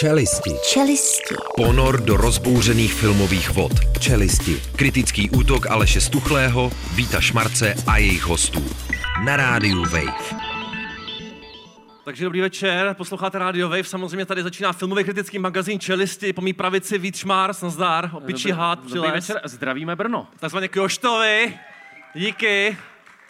Čelisti. Čelisti. Ponor do rozbouřených filmových vod. Čelisti. Kritický útok Aleše Stuchlého, Víta Šmarce a jejich hostů. Na rádiu Wave. Takže dobrý večer, posloucháte Radio Wave, samozřejmě tady začíná filmový kritický magazín Čelisti, po mý pravici Vít Šmars, nazdar, opičí hád, Dobrý přiles. večer, zdravíme Brno. Takzvaně Kjoštovi, díky.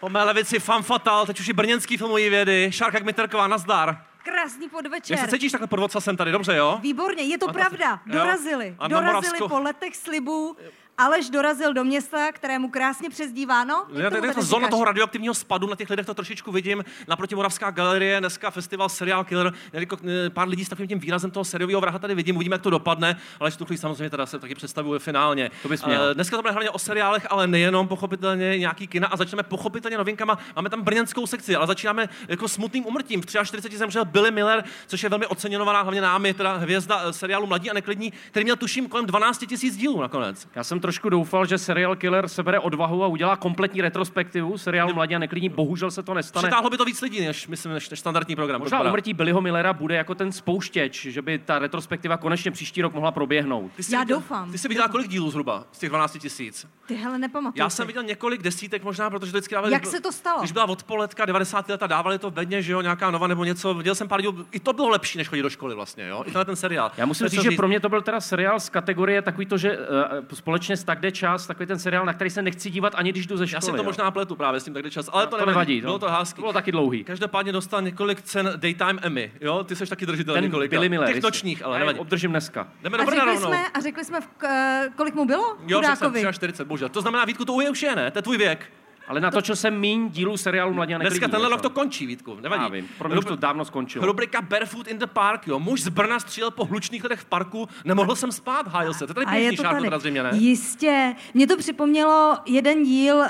Po mé levici Fan Fatal, teď už i brněnský filmový vědy, Šárka Kmiterková, nazdar. Krásný podvečer. Jak se cítíš takhle pod jsem tady, dobře jo? Výborně, je to pravda. jo. Dorazili. Na Dorazili Moravsko- po letech slibů. Aleš dorazil do města, kterému krásně přezdíváno. Já tady ta zóna toho radioaktivního spadu, na těch lidech to trošičku vidím. Naproti Moravská galerie, dneska festival Serial Killer. Jako, eh, pár lidí s takovým tím výrazem toho seriového vraha tady vidím, uvidíme, jak to dopadne, ale v tu chvíli samozřejmě teda se taky představuje finálně. To bys měl. Eh, Dneska to bude hlavně o seriálech, ale nejenom pochopitelně nějaký kina a začneme pochopitelně novinkama. Máme tam brněnskou sekci, ale začínáme jako smutným umrtím. V 43 zemřel Billy Miller, což je velmi oceňovaná hlavně námi, teda hvězda eh, seriálu Mladí a neklidní, který měl tuším kolem 12 000 dílů nakonec. Já jsem trošku doufal, že serial Killer sebere odvahu a udělá kompletní retrospektivu seriálu Mladí a neklidní. Bohužel se to nestane. Přitáhlo by to víc lidí, než, myslím, než, než standardní program. Možná umrtí Billyho Millera bude jako ten spouštěč, že by ta retrospektiva konečně příští rok mohla proběhnout. Ty jsi Já viděl, doufám. Ty jsi viděla kolik dílů zhruba z těch 12 tisíc? Ty hele, nepamatuju. Já jsem viděl několik desítek možná, protože to vždycky dávali. Jak se to stalo? Když byla odpoledka, 90. leta, dávali to v bedně, že jo, nějaká nova nebo něco. Viděl jsem pár dílů, i to bylo lepší, než chodit do školy vlastně, jo. I tenhle ten seriál. Já musím říct, co že pro mě to byl teda seriál z kategorie takový to, že uh, společně s Tak jde čas, takový ten seriál, na který se nechci dívat ani když jdu ze školy. Já si to jo. možná pletu právě s tím, tak jde čas, ale No, to, to nevadí. Bylo to. To bylo taky dlouhý. Každopádně dostal několik cen Daytime Emmy, jo? Ty jsi taky držitel Ten několik. Billy Miller. Těch jistě. nočních, ale nevadí. Obdržím dneska. Jdeme A řekli, jsme, a řekli jsme, v, k- kolik mu bylo? Jo, řekl jsem Chudákovi. 40, bohužel. To znamená, Vítku, to už je, ne? To je tvůj věk. Ale natočil jsem míň dílů seriálu Mladí a. Dneska tenhle rok to jako. končí, Vítku, nevadí. Já vím, pro mě už to dávno skončilo. Rubrika Barefoot in the Park, jo. Muž z Brna střílel po hlučných lidech v parku, nemohl jsem spát, hájil se. To je tady A je to šárku, tady. teda zřejmě, ne? Jistě. Mně to připomnělo jeden díl uh,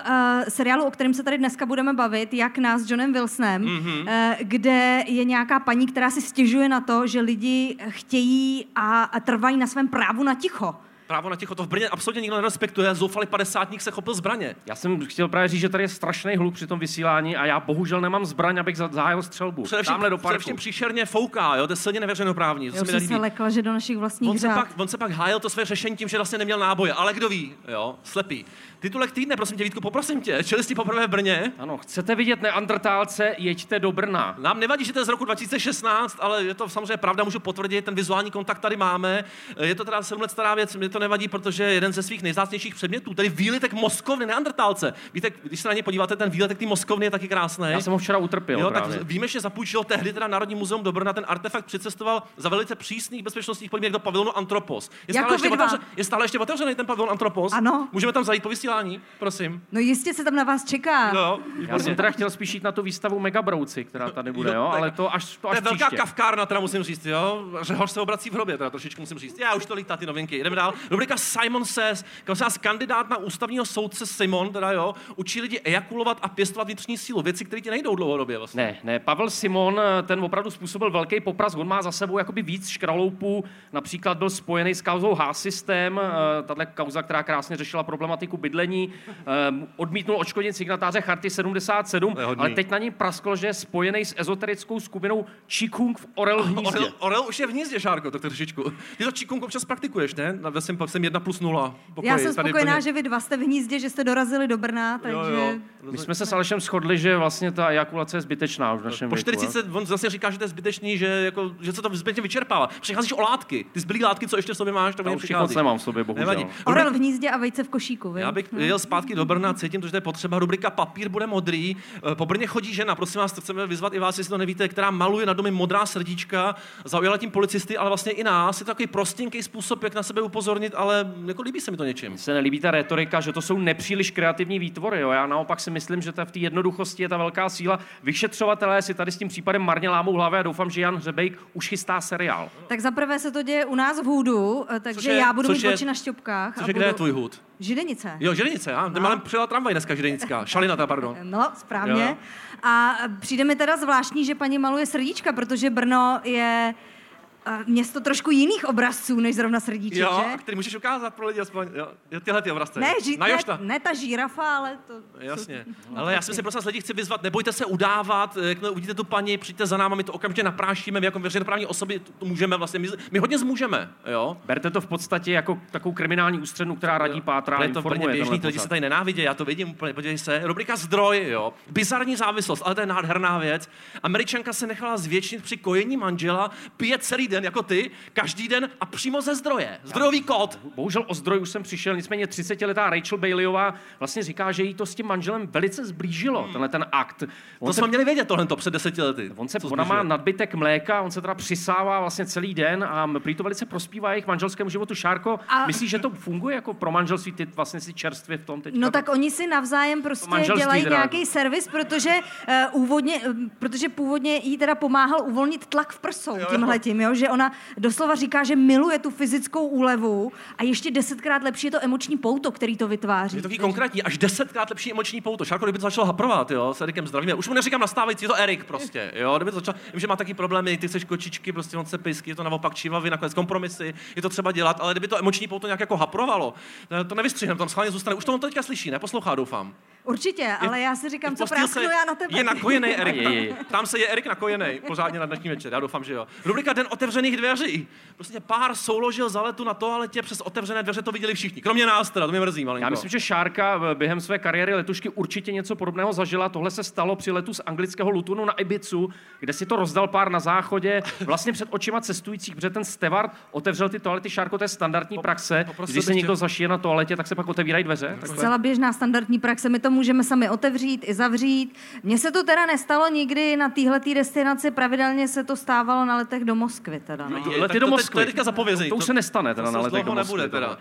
seriálu, o kterém se tady dneska budeme bavit, jak nás s Johnem Wilsonem, Mhm. mm-hmm. uh, kde je nějaká paní, která si stěžuje na to, že lidi chtějí a, a trvají na svém právu na ticho. Právo na ticho to v Brně absolutně nikdo nerespektuje. Zoufalý padesátník se chopil zbraně. Já jsem chtěl právě říct, že tady je strašný hluk při tom vysílání a já bohužel nemám zbraň, abych za- zahájil střelbu. Především, Tamhle do parku. především příšerně fouká, jo, to je silně neveřejnoprávní. To Já se už mi jsem se lekla, že do našich vlastních On se, řád. pak, on se pak hájil to své řešení tím, že vlastně neměl náboje, ale kdo ví, jo, slepý. Titulek týdne, prosím tě, Vítku, poprosím tě, čelisti poprvé v Brně. Ano, chcete vidět neandrtálce, jeďte do Brna. Nám nevadí, že to je z roku 2016, ale je to samozřejmě pravda, můžu potvrdit, ten vizuální kontakt tady máme. Je to teda 7 let stará věc, mě to nevadí, protože jeden ze svých nejzácnějších předmětů, tedy výletek moskovny, neandrtálce. Víte, když se na ně podíváte, ten výletek té moskovny je taky krásný. Já jsem ho včera utrpěl Jo, tak víme, že zapůjčilo tehdy teda Národní muzeum do Brna, ten artefakt přicestoval za velice přísných bezpečnostních podmínek do pavilonu Antropos. Je Jako stále, ještě vy dva. otevře, je stále ještě otevřený ten pavilon Antropos? Ano. Můžeme tam zajít po vysílání, prosím. No jistě se tam na vás čeká. No, Já jsem teda chtěl spíš jít na tu výstavu Megabrouci, která tady bude, jo, tak- ale to až, to To až je velká příště. kavkárna, teda musím říct, jo. Řehoř se obrací v hrobě, teda trošičku musím říct. Já už to lítá ty novinky. Jdeme dál. Rubrika Simon Says, kam se nás kandidát na ústavního soudce Simon, teda jo, učí lidi ejakulovat a pěstovat vnitřní sílu. Věci, které ti nejdou dlouhodobě vlastně. Ne, ne, Pavel Simon, ten opravdu způsobil velký popras, on má za sebou jakoby víc škraloupů, například byl spojený s kauzou H-System, tahle kauza, která krásně řešila problematiku bydlení, eh, odmítnul odškodnit signatáře Charty 77, To je hodný. ale teď na ní prasklo, že je spojený s ezoterickou skupinou Čikung v Orel v hnízdě. Orel, Orel už je v hnízdě, Šárko, tak trošičku. Ty to číkung občas praktikuješ, ne? Na- Ve svém jsem 1 plus 0. Pokoji, Já jsem tady spokojená, plně. že vy dva jste v hnízdě, že jste dorazili do Brna, takže... Jo, jo. My jsme se s Alešem shodli, že vlastně ta ejakulace je zbytečná už v našem Po věku, jo. 40 on zase říká, že to je zbytečný, že, jako, že se to zbytečně vyčerpává. Přicházíš o látky, ty zbylé látky, co ještě v sobě máš, už jich přichází. moc nemám v sobě, bohužel. Nevadí. Orel v hnízdě a vejce v košíku, vy? Já bych jel zpátky do Brna, cítím to, že to je potřeba. Rubrika Papír bude modrý. Eh, Po Brně chodí žena, prosím vás, to chceme vyzvat i vás, jestli to nevíte, která maluje na domy modrá srdíčka. Zaujala tím policisty, ale vlastně i nás. Je to takový prostinký způsob, jak na sebe upozornit, ale jako líbí se mi to něčím. Se nelíbí ta retorika, že to jsou nepříliš kreativní výtvory. Jo? Já naopak si myslím, že ta v té jednoduchosti je ta velká síla. Vyšetřovatelé si tady s tím případem marně lámou hlavy a doufám, že Jan Hřebejk už chystá seriál. Tak zaprvé se to děje u nás v Hůdu, eh, takže Což je- já budu mít je- oči na šťopkách. Což a je kde je budu... tvůj hud? Židenice. Jo, želenice, já. No. Malem přijela tramvaj dneska židenická. Šalinata, pardon. No, správně. Jo. A přijde mi teda zvláštní, že paní maluje srdíčka, protože Brno je město trošku jiných obrazců, než zrovna srdíček, Jo, že? který můžeš ukázat pro lidi aspoň. Jo, jo tyhle ty obrazce. Ne, ži, Na ne, Jošta. ne ta žírafa, ale to... Jasně. Ale já jsem si prosím vás lidi chci vyzvat, nebojte se udávat, eh, jakmile uvidíte tu paní, přijďte za náma, my to okamžitě naprášíme, my jako veřejnoprávní osoby to, to můžeme vlastně, my, my hodně zmůžeme, jo. Berte to v podstatě jako takovou kriminální ústřednu, která radí, pátrá, je to úplně informuje. běžný, tenhle ty lidi se pořad. tady nenávidí, já to vidím úplně, podívej se. Rubrika Zdroj, jo. Bizarní závislost, ale to je nádherná věc. Američanka se nechala zvětšnit při kojení manžela, den jako ty, každý den a přímo ze zdroje. Zdrojový kód. Bohužel o zdroj už jsem přišel, nicméně 30-letá Rachel Baileyová vlastně říká, že jí to s tím manželem velice zblížilo, hmm. tenhle ten akt. On To se, jsme měli vědět tohle před deseti lety. on se ona má nadbytek mléka, on se teda přisává vlastně celý den a prý to velice prospívá jejich manželskému životu. Šárko, a... Myslíš, že to funguje jako pro manželství, ty vlastně si čerstvě v tom teď? No tak oni si navzájem prostě dělají nějaký servis, protože, uh, úvodně, uh, protože původně jí teda pomáhal uvolnit tlak v prsou tímhletím, jo? že ona doslova říká, že miluje tu fyzickou úlevu a ještě desetkrát lepší je to emoční pouto, který to vytváří. Je to takový konkrétní, až desetkrát lepší emoční pouto. Šárko, kdyby to začal haprovat, jo, s Erikem zdravím. Už mu neříkám nastávající, je to Erik prostě, jo, kdyby to začal, vím, že má taky problémy, ty chceš kočičky, prostě on se pisky, je to naopak čívavý, nakonec kompromisy, je to třeba dělat, ale kdyby to emoční pouto nějak jako haprovalo, to- nevystřihneme, tam schválně zůstane. Už to on teďka slyší, ne? Poslouchá, doufám. Určitě, ale já si říkám, Je co prásknu já na tebe. Je nakojený Erik. Je, je, je. Tam se je Erik nakojený, pořádně na dnešní večer, já doufám, že jo. Rubrika Den otevřených dveří. Prostě pár souložil za letu na toaletě přes otevřené dveře, to viděli všichni. Kromě nás teda, to mě mrzí malinko. Já myslím, že Šárka v- během své kariéry letušky určitě něco podobného zažila. Tohle se stalo při letu z anglického Lutonu na Ibizu, kde si to rozdal pár na záchodě, vlastně před očima cestujících, protože ten stevard otevřel ty toalety. Šárko, to je standardní praxe. poprosil Když se někdo tě- zašije na toaletě, tak se pak otevírají dveře. Takhle. Zcela běžná standardní praxe, my to můžeme sami otevřít i zavřít. Mně se to teda nestalo nikdy na téhletý destinaci, pravidelně se to stávalo na letech do Moskvy teda. No. Je, Lety tak do to, Moskvy. To je teďka zapovězený. To už se nestane teda to na letech do Moskvy, nebude tohle. teda.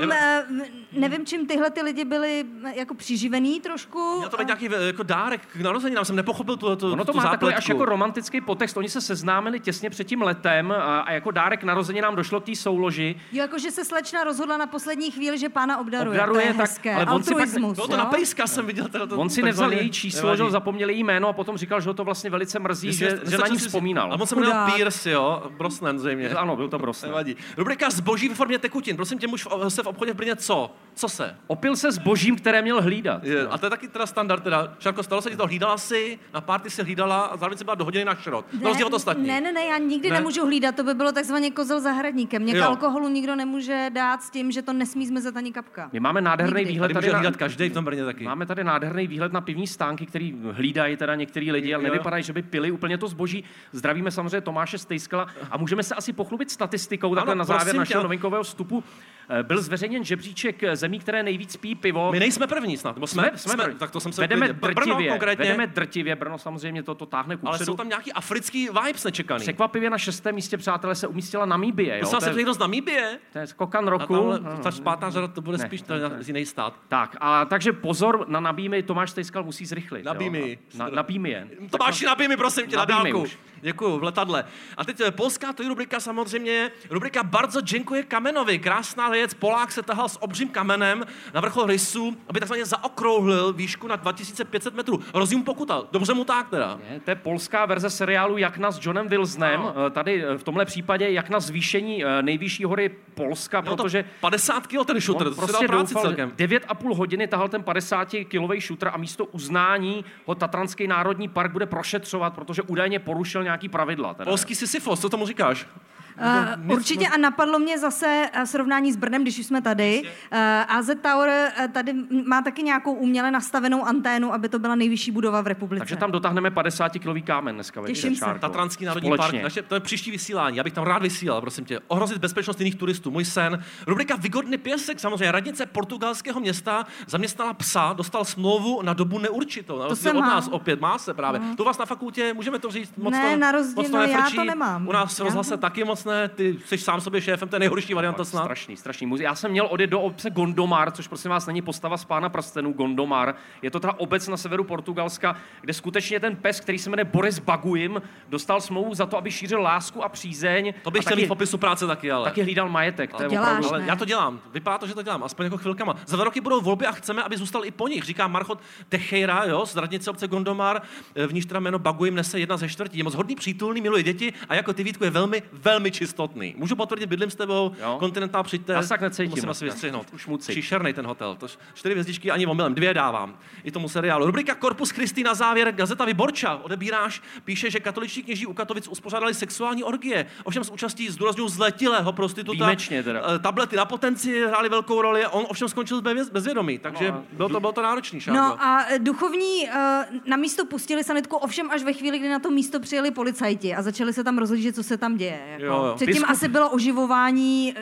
Tam eh, nevím, čím tyhle ty lidi byli jako přiživený trošku. Měl to být nějaký eh, jako dárek k narozeninám, jsem nepochopil tu, tu, Ono to tu má takový zápletku. až jako romantický podtext. Oni se seznámili těsně před tím letem a, a jako dárek narozeninám došlo k té souloži. Jo, jako že se slečna rozhodla na poslední chvíli, že pána obdaruje. Obdaruje, to je tak- hezké. ale on si pak Bylo to na pejska, jsem viděl. Teda to, On si nevzal její číslo, Nevadí. že ho zapomněl její jméno a potom říkal, že ho to vlastně velice mrzí, Jestli- že, že to na ní vzpomínal. A on se jmenoval. Pierce, jo? Brosnan zřejmě. Ano, byl to Brosnan. Nevadí. Rubrika zboží ve formě tekutin. Prosím tě, muž v- se v obchodě v Brně co? Co se? Opil se zbožím, které měl hlídat. Je, a to je taky teda standard. Teda. Šarko, stalo se ti to, hlídala si, na párty si hlídala a zároveň si byla dohoděný na šrot. Na rozdíl od ostatních. Ne, ne, ne, já nikdy Ne? ne? nemůžu hlídat, to by bylo takzvaně kozel zahradníkem. Mě Jo. k alkoholu nikdo nemůže dát s tím, že to nesmí zmizet ani kapka. My máme nádherný Nikdy. výhled Tady tady může na, hlídat každý v tom Brně taky. Máme tady nádherný výhled na pivní stánky, který hlídají teda některý lidi, ale nevypadají, že by pili úplně to zboží. Zdravíme samozřejmě Tomáše Stejskala a můžeme se asi pochlubit statistikou takhle Ano, na závěr našeho novinkového vstupu. Eh, Byl zveřejněn žebříček zemí, které nejvíc pí pivo. My nejsme první snad, nebo jsme, jsme, jsme tak to jsem se vedeme drtivě, Brno konkrétně, vedeme drtivě, Brno samozřejmě to, to táhne ale kupředu. jsou tam nějaký africký vibes nečekaný. Překvapivě na šestém místě, přátelé, se umístila Namíbie. To Jo? se To se je, někdo z Namíbie? to je skokan roku. tamhle, No, ta zpátná řada, to bude Ne, spíš ne, to je- jiný stát. Tak, a takže pozor na Nabími, Tomáš Stejskal musí zrychlit. Mi. Na, nabij mi je. Tomáši, nabij mi, prosím tě, na dálku. už. Děkuju, v letadle. A teď eh, polská, to je rubrika samozřejmě, rubrika Bardzo děkuje Kamenovi. Krásná věc, Polák se tahal s obřím kamenem na vrchol rysu, aby takzvaně zaokrouhlil výšku na 2500 metrů. Hrozí mu pokuta, dobře mu tak teda. Je, To je polská verze seriálu Jakna s Johnem Wilsonem. Ano. Eh, Tady eh, v tomhle případě Jakna zvýšení eh, nejvyšší hory Polska, Měl protože to 50 kg ten on to prostě dal práci celkem. 9,5 hodiny tahal ten 50-kilový šutr a místo uznání ho Tatranský národní park bude prošetřovat, protože údajně porušil nějaký pravidla. Teda. Polský Sisyfos, co tomu říkáš? Uh, určitě a napadlo mě zase uh, srovnání s Brnem, když už jsme tady. Uh, AZ Tower uh, tady má taky nějakou uměle nastavenou anténu, aby to byla nejvyšší budova v republice. Takže tam dotáhneme 50-kilový kámen dneska večer. Těším se. Tatranský národní Společně. park, naše, to je příští vysílání, já bych tam rád vysílal, prosím tě. Ohrozit bezpečnost jiných turistů, můj sen. Rubrika Vygodný pěsek, samozřejmě. Radnice portugalského města zaměstnala psa, dostal smlouvu na dobu neurčitou. Na rozdíl od mám. nás opět, má se právě. To u vás na fakultě, můžeme to říct, moc Ne, to, na rozdíl- moc to no, já to nemám. U nás v rozhlase to- taky moc ne, ty jsi sám sobě šéfem, to je nejhorší varianta snad. Strašný, strašný. Muzi- Já jsem měl odjet do obce Gondomar, což prosím vás není postava z pána prstenů, Gondomar. Je to teda obec na severu Portugalska, kde skutečně ten pes, který se jmenuje Boris Baguim, dostal smlouvu za to, aby šířil lásku a přízeň. To bych chtěl mít v popisu práce taky, ale. taky hlídal majetek. To je děláš, opravdu? Ale já to dělám. Vypadá to, že to dělám, aspoň jako chvilkama. Za dva roky budou volby a chceme, aby zůstal i po nich. Říká Marchot Techejra, jo, z radnice obce Gondomar, v níž teda jméno Baguim nese jedna ze čtvrtí. Je moc hodný, přítulný, miluje děti a jako ty Vítku je velmi, velmi čistotný. Můžu potvrdit, bydlím s tebou, Jo. kontinentál přijďte. Já se tak necítím Musím dneska. asi vystřihnout. Už mu cít. Příšerný ten hotel. To čtyři hvězdičky ani omylem, dvě dávám. I tomu seriálu. Rubrika Corpus Christi na závěr. Gazeta Vyborča. Odebíráš, píše, že katoličtí kněží u Katovic uspořádali sexuální orgie. Ovšem s účastí zdůrazňují zletilého prostituta. Výjimečně teda. Eh, Tablety na potenci hrály velkou roli. On ovšem skončil bez, bezvědomí, takže No bylo to, bylo to náročný. Šárko. No a eh, duchovní eh, na místo pustili sanitku, ovšem až ve chvíli, kdy na to místo přijeli policajti a začali se tam rozhlížet, co se tam děje. Jako. Jo, jo. Předtím Biskup- asi bylo oživování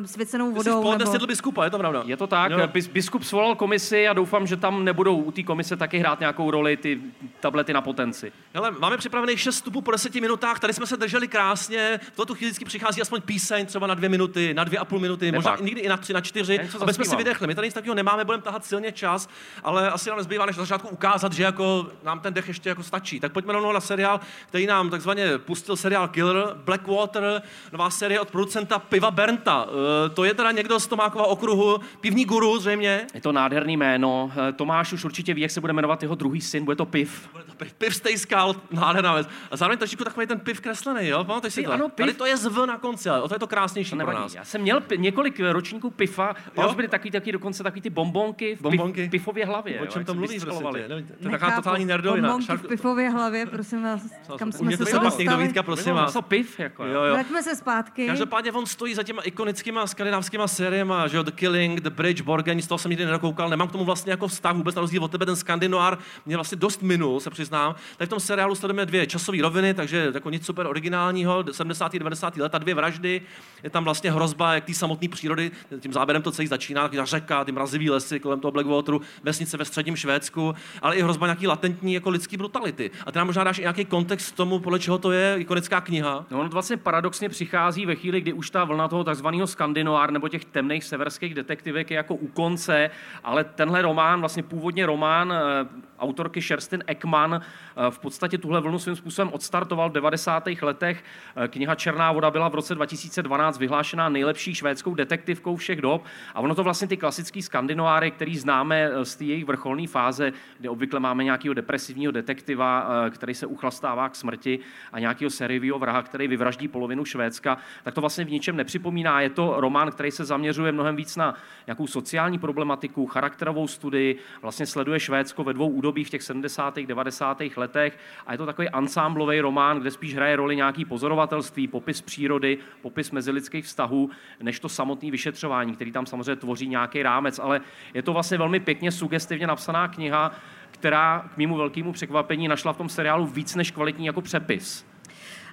uh, svěcenou Ty jsi v vodou. poledne Nebo... biskupa, je to pravda? Je to tak, Jo. Bis, biskup svolal komisi a doufám, že tam nebudou u té komise taky hrát nějakou roli ty tablety na potenci. Hele, máme připravených 6 vstupů po 10 minutách, tady jsme se drželi krásně, v tuto chvíli vždycky přichází aspoň píseň, třeba na dvě minuty, na dvě a půl minuty, možná tak. i někdy i na tři, na čtyři, aby jsme si vydechli. My tady nic takového nemáme, budeme tahat silně čas, ale asi nám nezbývá, než na začátku ukázat, že jako nám ten dech ještě jako stačí. Tak pojďme rovnou na seriál, který nám takzvaně pustil seriál Killer, Blackwater, nová série od producenta Piva Bernta. Uh, to je teda někdo z Tomákova okruhu, pivní guru zřejmě. Je to nádherný jméno. Eh, Tomáš už určitě ví, jak se bude jmenovat jeho druhý syn, bude to Piv. Bude to Piv, piv Stay Skull, nádherná věc. A zároveň trošičku takový ten piv kreslený, jo? Pamatuješ si to? ano, piv. Tady to je zv na konci, ale o to je to krásnější To pro nás. Já jsem měl pi- několik ročníků pifa, a už byly takový, takový dokonce takový ty bombonky v Bombonky? Pif, pifově hlavě. O jo, čem jak to mluvíš, prosím tě? To je taková totální nerdovina. Bombonky v pifově hlavě, prosím vás, kam jsme se dostali. dovídka, prosím vás. to piv, jako. Jo, jo. Vraťme se zpátky. Každopádně on stojí za těma ikonickýma skandinávskýma sériemi, že jo, The Killing, The Bridge, Borgen, z toho jsem nikdy nedokoukal, nemám k tomu vlastně jako vztah vůbec na rozdíl od tebe, ten skandinoár mě vlastně dost minul, se přiznám. Tak v tom seriálu sledujeme dvě časové roviny, takže jako nic super originálního, 70. 90. let, a dvě vraždy, je tam vlastně hrozba jak té samotné přírody, tím záběrem to celý začíná, ta řeka, ty mrazivý lesy kolem toho Blackwateru, vesnice ve středním Švédsku, ale i hrozba nějaký latentní jako lidský brutality. A ty nám možná dáš i nějaký kontext k tomu, podle čeho to je ikonická kniha. No, ono to vlastně paradoxně přichází ve chvíli, kdy už ta vlna toho takzvaného skandinoár nebo těch temných severských detektivek je jako u konce, ale tenhle román, vlastně původně román eh, autorky Sherstin Ekman, eh, v podstatě tuhle vlnu svým způsobem odstartoval v 90. letech. Eh, Kniha Černá voda byla v roce 2012 vyhlášená nejlepší švédskou detektivkou všech dob a ono to vlastně ty klasické skandinoáry, který známe eh, z té jejich vrcholné fáze, kde obvykle máme nějakého depresivního detektiva, který se uchlastává k smrti a nějakého sériového vraha, který vyvraždí polovinu Švédska, tak to vlastně v ničem nepřipomíná. Je to román, který se zaměřuje mnohem víc na nějakou sociální problematiku, charakterovou studii, vlastně sleduje Švédsko ve dvou v těch 70. 90. letech a je to takový ansámblový román, kde spíš hraje roli nějaký pozorovatelství, popis přírody, popis mezilidských vztahů, než to samotné vyšetřování, který tam samozřejmě tvoří nějaký rámec, ale je to vlastně velmi pěkně sugestivně napsaná kniha, která k mému velkému překvapení našla v tom seriálu víc než kvalitní jako přepis.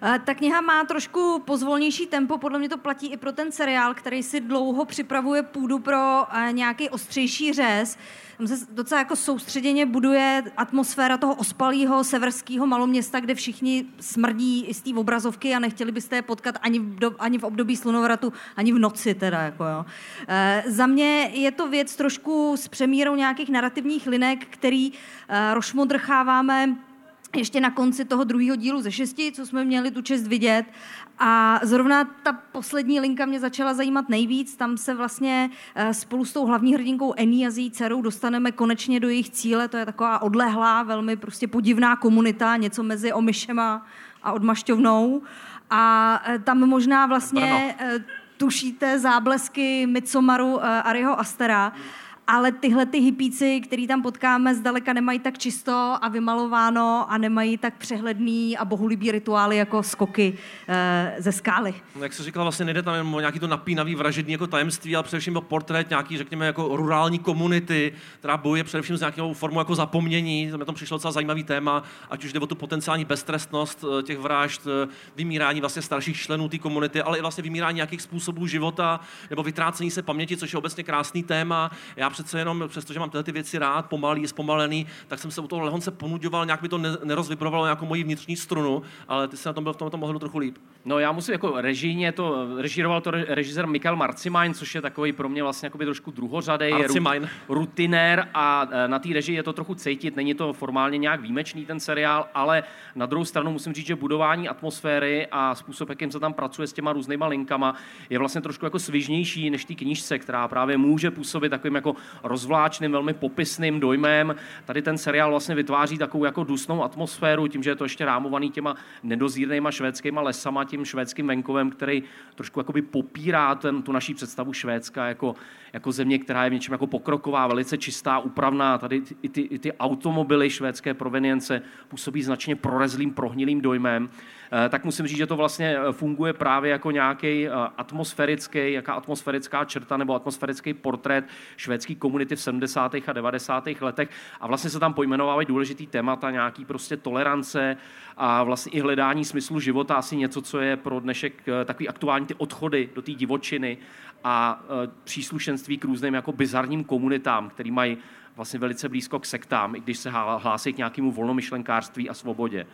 Eh, Ta kniha má trošku pozvolnější tempo, podle mě to platí i pro ten seriál, který si dlouho připravuje půdu pro eh, nějaký ostřejší řez. Tam se docela jako soustředěně buduje atmosféra toho ospalého severského maloměsta, kde všichni smrdí i z té obrazovky a nechtěli byste je potkat ani v, do, ani v období slunovratu, ani v noci teda. Jako jo. E, za mě je to věc trošku s přemírou nějakých narrativních linek, který e, rošmodrcháváme ještě na konci toho druhého dílu ze šesti, co jsme měli tu čest vidět. A zrovna ta poslední linka mě začala zajímat nejvíc. Tam se vlastně eh, spolu s tou hlavní hrdinkou Ení a s její dcerou dostaneme konečně do jejich cíle. To je taková odlehlá, velmi prostě podivná komunita, něco mezi Omyšema a Odmašťovnou. A eh, tam možná vlastně eh, tušíte záblesky Midsomaru eh, Ariho Astera, ale tyhle ty hypíci, který tam potkáme, zdaleka nemají tak čisto a vymalováno a nemají tak přehledný a bohulibý rituály jako skoky e, ze skály. No, jak jsi říkal, vlastně nejde tam jen o nějaký to napínavý vražední jako tajemství, ale především o portrét nějaký, řekněme, jako rurální komunity, která bojuje především s nějakou formou jako zapomnění. To mi to přišlo docela zajímavý téma, ať už jde o tu potenciální beztrestnost eh, těch vražd, eh, vymírání vlastně starších členů té komunity, ale i vlastně vymírání nějakých způsobů života nebo vytrácení se paměti, což je obecně krásný téma. Já přece jenom, přestože mám tyhle ty věci rád, pomalý, zpomalený, tak jsem se u toho lehonce ponuďoval, nějak mi to ne- nerozvibrovalo nějakou moji vnitřní strunu, ale ty se na tom byl v tomto mohl trochu líp. No já musím jako režijně to, režíroval to re- režisér Michael Marcimajn, což je takový pro mě vlastně jakoby trošku druhořadej, Marcimajn. ru- rutinér a e, na té režii je to trochu cítit, není to formálně nějak výjimečný ten seriál, ale na druhou stranu musím říct, že budování atmosféry a způsob, jakým se tam pracuje s těma různýma linkama, je vlastně trošku jako svižnější než té knížce, která právě může působit takovým jako rozvláčným, velmi popisným dojmem. Tady ten seriál vlastně vytváří takovou jako dusnou atmosféru, tím, že je to ještě rámovaný těma nedozírnýma švédskýma lesama, tím švédským venkovem, který trošku jakoby popírá ten, tu naší představu Švédska jako, jako země, která je v něčem jako pokroková, velice čistá, upravná. Tady i ty, i ty automobily švédské provenience působí značně prorezlým, prohnilým dojmem. Eh, tak musím říct, že to vlastně eh, funguje právě jako nějaký eh, atmosférický, jaká atmosférická čerta nebo atmosférický portrét švédské komunity v 70. a 90. letech. A vlastně se tam pojmenovávají důležitý témata, nějaký prostě tolerance a vlastně i hledání smyslu života, asi něco, co je pro dnešek takový aktuální ty odchody do té divočiny a příslušenství k různým jako bizarním komunitám, který mají vlastně velice blízko k sektám, i když se hlásí k nějakému volnomyšlenkářství a svobodě.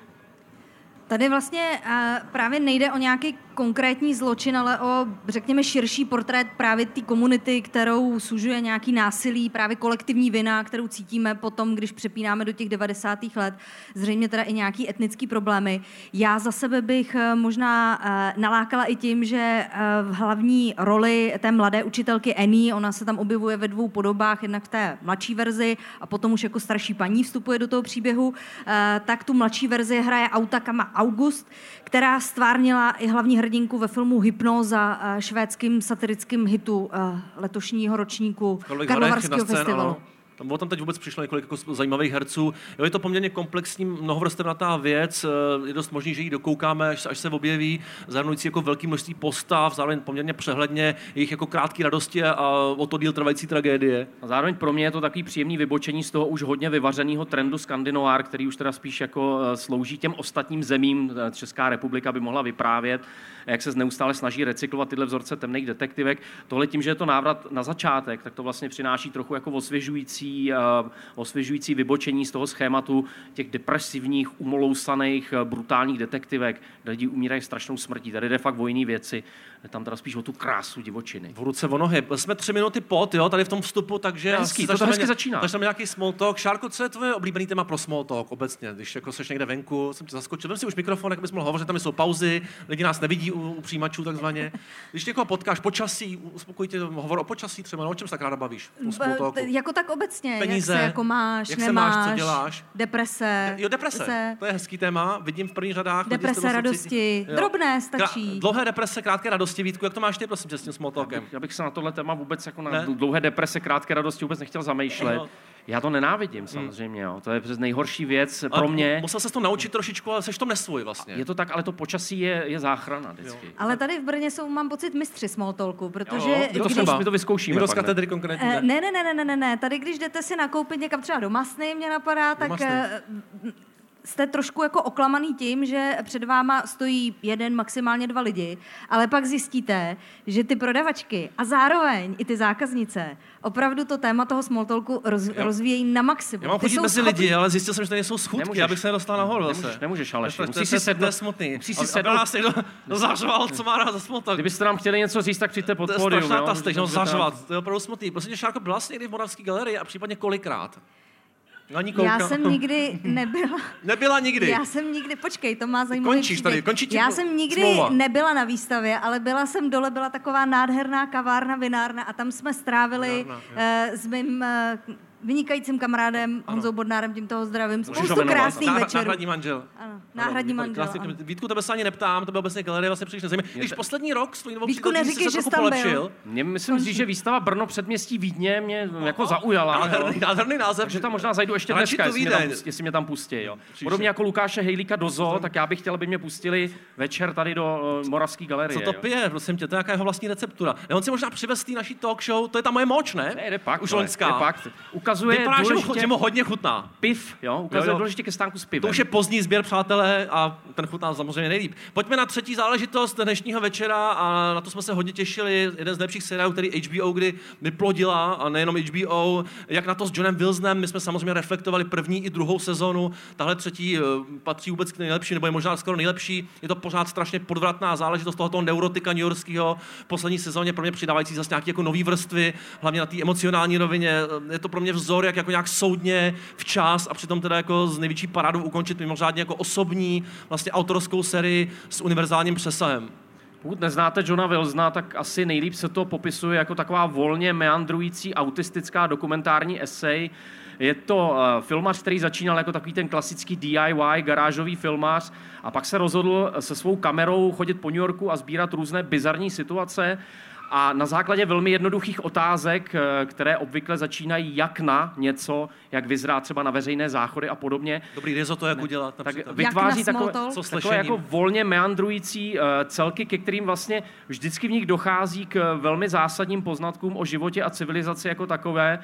Tady vlastně uh, právě nejde o nějaký konkrétní zločin, ale o, řekněme, širší portrét právě té komunity, kterou sužuje nějaký násilí, právě kolektivní vina, kterou cítíme potom, když přepínáme do těch 90. let, zřejmě teda i nějaký etnický problémy. Já za sebe bych uh, možná uh, nalákala i tím, že v hlavní roli té mladé učitelky Annie, ona se tam objevuje ve dvou podobách, jednak v té mladší verzi a potom už jako starší paní vstupuje do toho příběhu, tak tu mladší verzi hraje Autakama August, která stvárnila i hlavní hrdinku ve filmu Hypnoza, eh, švédským satirickým hitu eh, letošního ročníku Karlovarského festivalu. Ano. Tam bylo tam teď vůbec přišlo několik jako zajímavých herců. Jo, je to poměrně komplexní, mnohovrstevnatá věc, eh, je dost možný, že ji dokoukáme, až, až se objeví, zahrnující jako velký množství postav, zároveň poměrně přehledně jejich jako krátké radosti a o to díl trvající tragédie. A zároveň pro mě je to takový příjemný vybočení z toho už hodně vyvařeného trendu skandinoár, který už teda spíš jako slouží těm ostatním zemím. Česká republika by mohla vyprávět jak se neustále snaží recyklovat tyhle vzorce temných detektivek. Tohle tím, že je to návrat na začátek, tak to vlastně přináší trochu jako osvěžující, uh, osvěžující vybočení z toho schématu těch depresivních, umolousaných, uh, brutálních detektivek, kde lidi umírají strašnou smrtí. Tady jde fakt o jiné věci tam teda spíš o tu krásu divočiny. V ruce o nohy. Jsme tři minuty pod, jo, tady v tom vstupu, takže... Hezký, to, to hezky začíná. Takže tam nějaký small talk. Šárko, co je tvoje oblíbený téma pro small talk obecně? Když jako seš někde venku, jsem tě zaskočil. Vem si už mikrofon, jak bys mohl hovořit, tam jsou pauzy, lidi nás nevidí u, u přijímačů takzvaně. Když někoho potkáš počasí, uspokoj tě hovor o počasí třeba, no, o čem se tak ráda bavíš? Jako tak obecně, Peníze, jak se jako máš, jak nemáš, se máš, co děláš. Deprese. Jo, deprese, se. to je hezký téma, vidím v prvních řadách. Deprese, radosti, drobné stačí. Dlouhé deprese, krátké radosti, Vítku, jak to máš ty, prosím tě, s tím smalltalkem. Já bych se na tohle téma vůbec jako na ne? dlouhé deprese, krátké radosti vůbec nechtěl zamýšlet. No. Já to nenávidím samozřejmě, jo. to je přes nejhorší věc pro mě. Musel se to naučit trošičku, ale seš to nesvůj vlastně. Je to tak, ale to počasí je, je záchrana vždycky. Jo. Ale tady v Brně jsou, mám pocit, mistři smalltalku, protože... Jo, to, když... my to vyzkoušíme. Kdo z katedry konkrétně? Uh, ne, ne, ne, ne, ne, ne, tady když jdete si nakoupit někam třeba do Masny, mě napadá, tak jste trošku jako oklamaný tím, že před váma stojí jeden, maximálně dva lidi, ale pak zjistíte, že ty prodavačky a zároveň i ty zákaznice opravdu to téma toho smalltalku roz, rozvíjejí na maximum. Já mám chodit mezi schopný... lidi, ale zjistil jsem, že to nejsou schůdky, nemůžeš, abych se nedostal nahoru nemůžeš, zase. Nemůžeš, ale musíš si sednout. smutný. Musíš si sednout. nás někdo zařval, co má rád za smalltalk. Kdybyste nám chtěli něco říct, tak přijďte pod pódium. To je strašná ta zařvat. To je opravdu smutný. Prostě Šárko, byla jsi někdy v Moravské galerii a případně kolikrát? Ani Já jsem nikdy nebyla. nebyla nikdy? Já jsem nikdy, počkej, to má zajímavý Končíš tady, končí Já jsem nikdy smlouva. nebyla na výstavě, ale byla jsem dole, byla taková nádherná kavárna, vinárna a tam jsme strávili vinárna, uh, s mým uh, vynikajícím kamarádem ano. Honzou Bodnárem, tím toho zdravím. Spoustu krásných Náhra, večerů. Náhradní manžel. Ano, náhradní manžel. Ano. Vítku, tebe se ani neptám, to byl obecně galerie, vlastně příliš nezajímavé. Když poslední rok s novou Vítku, neříkej, že jsi tam byl. Mně myslím si, že výstava Brno předměstí Vídně mě jako zaujala. Nádherný, název. že tam možná zajdu ještě dneska, jestli mě, tam, mě pustí. Jo. Podobně jako Lukáše Hejlíka do Zoo, tak já bych chtěl, aby mě pustili večer tady do uh, Moravské galerie. Co to pije, prosím tě, to je jaká jeho vlastní receptura. On si možná přivez naší talk show, to je ta moje moč, ne? Ne, pak, Už loňská. Ukazuje že mu hodně chutná. Piv, jo, ukazuje jo, jo. důležitě ke stánku s pivem. To už je pozdní sběr, přátelé, a ten chutná samozřejmě nejlíp. Pojďme na třetí záležitost dnešního večera a na to jsme se hodně těšili. Jeden z lepších seriálů, který HBO kdy vyplodila, a nejenom HBO, jak na to s Johnem Wilsonem. My jsme samozřejmě reflektovali první i druhou sezónu. Tahle třetí eh, patří vůbec k nejlepší, nebo je možná skoro nejlepší. Je to pořád strašně podvratná záležitost tohoto neurotika New Yorkského poslední sezóně, pro mě přidávající zase nějaké jako nové vrstvy, hlavně na té emocionální rovině. Je to pro mě vzor, jak jako nějak soudně, včas a přitom teda jako z největší parádou ukončit mimořádně jako osobní vlastně autorskou sérii s univerzálním přesahem. Pokud neznáte Johna Wilsona, tak asi nejlíp se to popisuje jako taková volně meandrující autistická dokumentární esej. Je to uh, filmař, který začínal jako takový ten klasický DIY garážový filmař a pak se rozhodl se svou kamerou chodit po New Yorku a sbírat různé bizarní situace a na základě velmi jednoduchých otázek, eh, které obvykle začínají jak na něco, jak vyzrá třeba na veřejné záchody a podobně, Dobrý risotto, jak udělat. tak vytváří takové? Co takové jako volně meandrující uh, celky, ke kterým vlastně vždycky v nich dochází k velmi zásadním poznatkům o životě a civilizaci jako takové,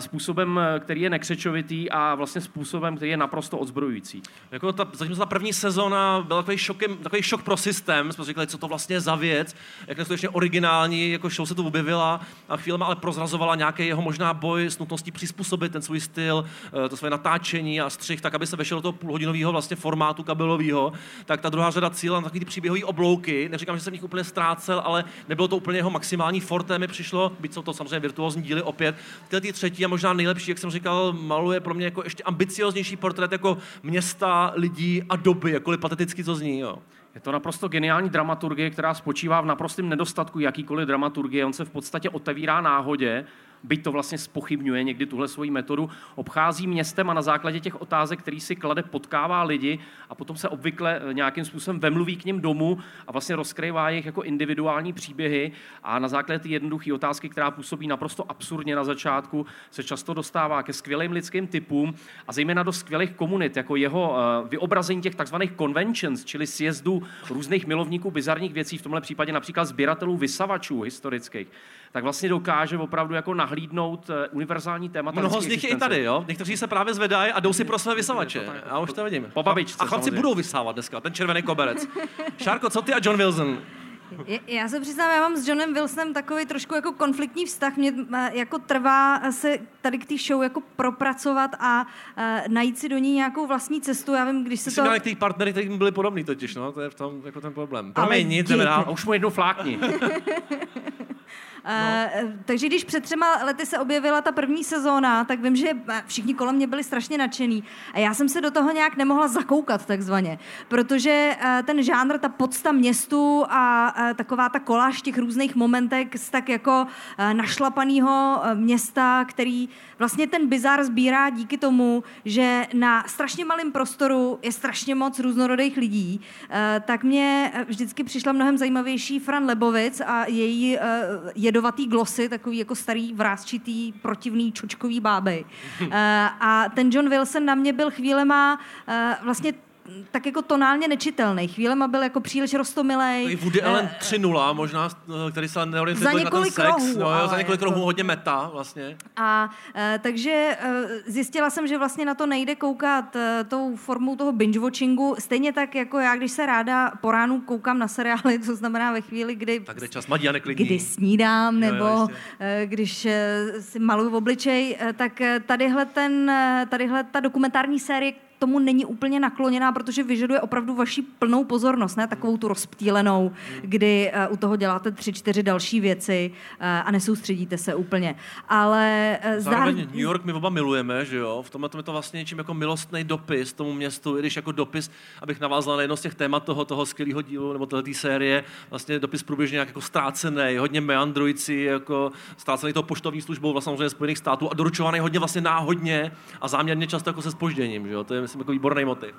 způsobem, eh, který je nekřečovitý a vlastně způsobem, který je naprosto odzbrojující. Jako ta, zatímco ta první sezóna byla takový, šokem, takový šok pro systém, jsme říkali, co to vlastně je za věc, jak neskutečně originální, jako show se to objevila a chvílema ale prozrazovala nějaký jeho možná boj s nutností přizpůsobit ten svůj styl, eh, to své natáčení a střih, tak aby se vešel do toho půlhodinového vlastně formátu kabelového, tak ta druhá řada cíla na takový ty příběhové oblouky, neříkám, že jsem v nich úplně ztrácel, ale nebylo to úplně jeho maximální forte, mi přišlo, byť jsou to samozřejmě virtuózní díly opět. Tyhle ty třetí a možná nejlepší, jak jsem říkal, maluje pro mě jako ještě ambicioznější portrét jako města, lidí a doby, jakkoliv pateticky to zní. Jo. Je to naprosto geniální dramaturgie, která spočívá v naprostém nedostatku jakýkoliv dramaturgie. On se v podstatě otevírá náhodě, byť to vlastně spochybňuje někdy tuhle svoji metodu, obchází městem a na základě těch otázek, který si klade, potkává lidi a potom se obvykle eh, nějakým způsobem vemluví k ním domů a vlastně rozkrývá jejich jako individuální příběhy. A na základě ty jednoduché otázky, která působí naprosto absurdně na začátku, se často dostává ke skvělým lidským typům a zejména do skvělých komunit, jako jeho eh, vyobrazení těch takzvaných conventions, čili sjezdů různých milovníků bizarních věcí, v tomhle případě například sběratelů vysavačů historických, tak vlastně dokáže opravdu jako nahlídnout eh, univerzální témata. Mnoho z nich je i tady, jo? Někteří se právě zvedají a jdou si pro své vysavače. Já už to vidím. Po babičce, A chlapci samozřejmě. budou vysávat dneska, ten červený koberec. Šárko, co ty a John Wilson? Já se přiznám, já mám s Johnem Wilsonem takový trošku jako konfliktní vztah. Mě eh, jako trvá se tady k té show jako propracovat a eh, najít si do ní nějakou vlastní cestu. Já vím, když se jsi to... měl některý partnery, kteří byli podobný totiž, no, to je v tom jako ten problém. Ale Promiň, nic, jdeme dál. Už mu jednou flákni. Uh, takže když před třema lety se objevila ta první sezóna, tak vím, že eh, všichni kolem mě byli strašně nadšený. A já jsem se do toho nějak nemohla zakoukat takzvaně, protože uh, ten žánr, ta podsta městu a taková ta koláž těch různých momentek z tak jako uh, našlapaného města, který vlastně ten bizar sbírá díky tomu, že na strašně malém prostoru je strašně moc různorodých lidí, tak mě eh, vždycky přišla mnohem zajímavější Fran Lebovic a její uh, jedovatý glosy, takový jako starý vrázčitý, protivný čočkový báby. Uh, a ten John Wilson na mě byl chvílema uh, vlastně tak jako tonálně nečitelný. Chvílema byl jako příliš rostomilej. Takový Woody Eh, Allen 3.0 možná, eh, který se neorientuje na ten několik sex. rohů, no, jo, za několik jako- rohů hodně meta vlastně. A e, takže e, zjistila jsem, že vlastně na to nejde koukat e, tou formou toho binge-watchingu, stejně tak jako já, když se ráda po ránu koukám na seriály, to znamená ve chvíli, kdy Tak kde čas Madia neklidní. kdy snídám, Jo, jo, nebo jistě. eh, když eh, si maluju v obličej, eh, tak eh, tadyhle, ten, eh, tadyhle ta dokumentární série tomu není úplně nakloněná, protože vyžaduje opravdu vaši plnou pozornost, ne takovou tu rozptýlenou, kdy eh, u toho děláte tři, čtyři další věci eh, a nesoustředíte se úplně. Ale eh, Zároveň zároveň- New York my oba milujeme, že jo? V tomhle tom je to vlastně něčím jako milostný dopis tomu městu, i když jako dopis, abych navázal na jedno z těch témat toho, toho skvělého dílu nebo téhle série, vlastně dopis průběžně nějak jako ztrácený, hodně meandrující, jako ztrácený tou poštovní službou vlastně samozřejmě Spojených států a doručovaný hodně vlastně náhodně a záměrně často jako se spožděním, že jo? To je myslím jako výborný motiv.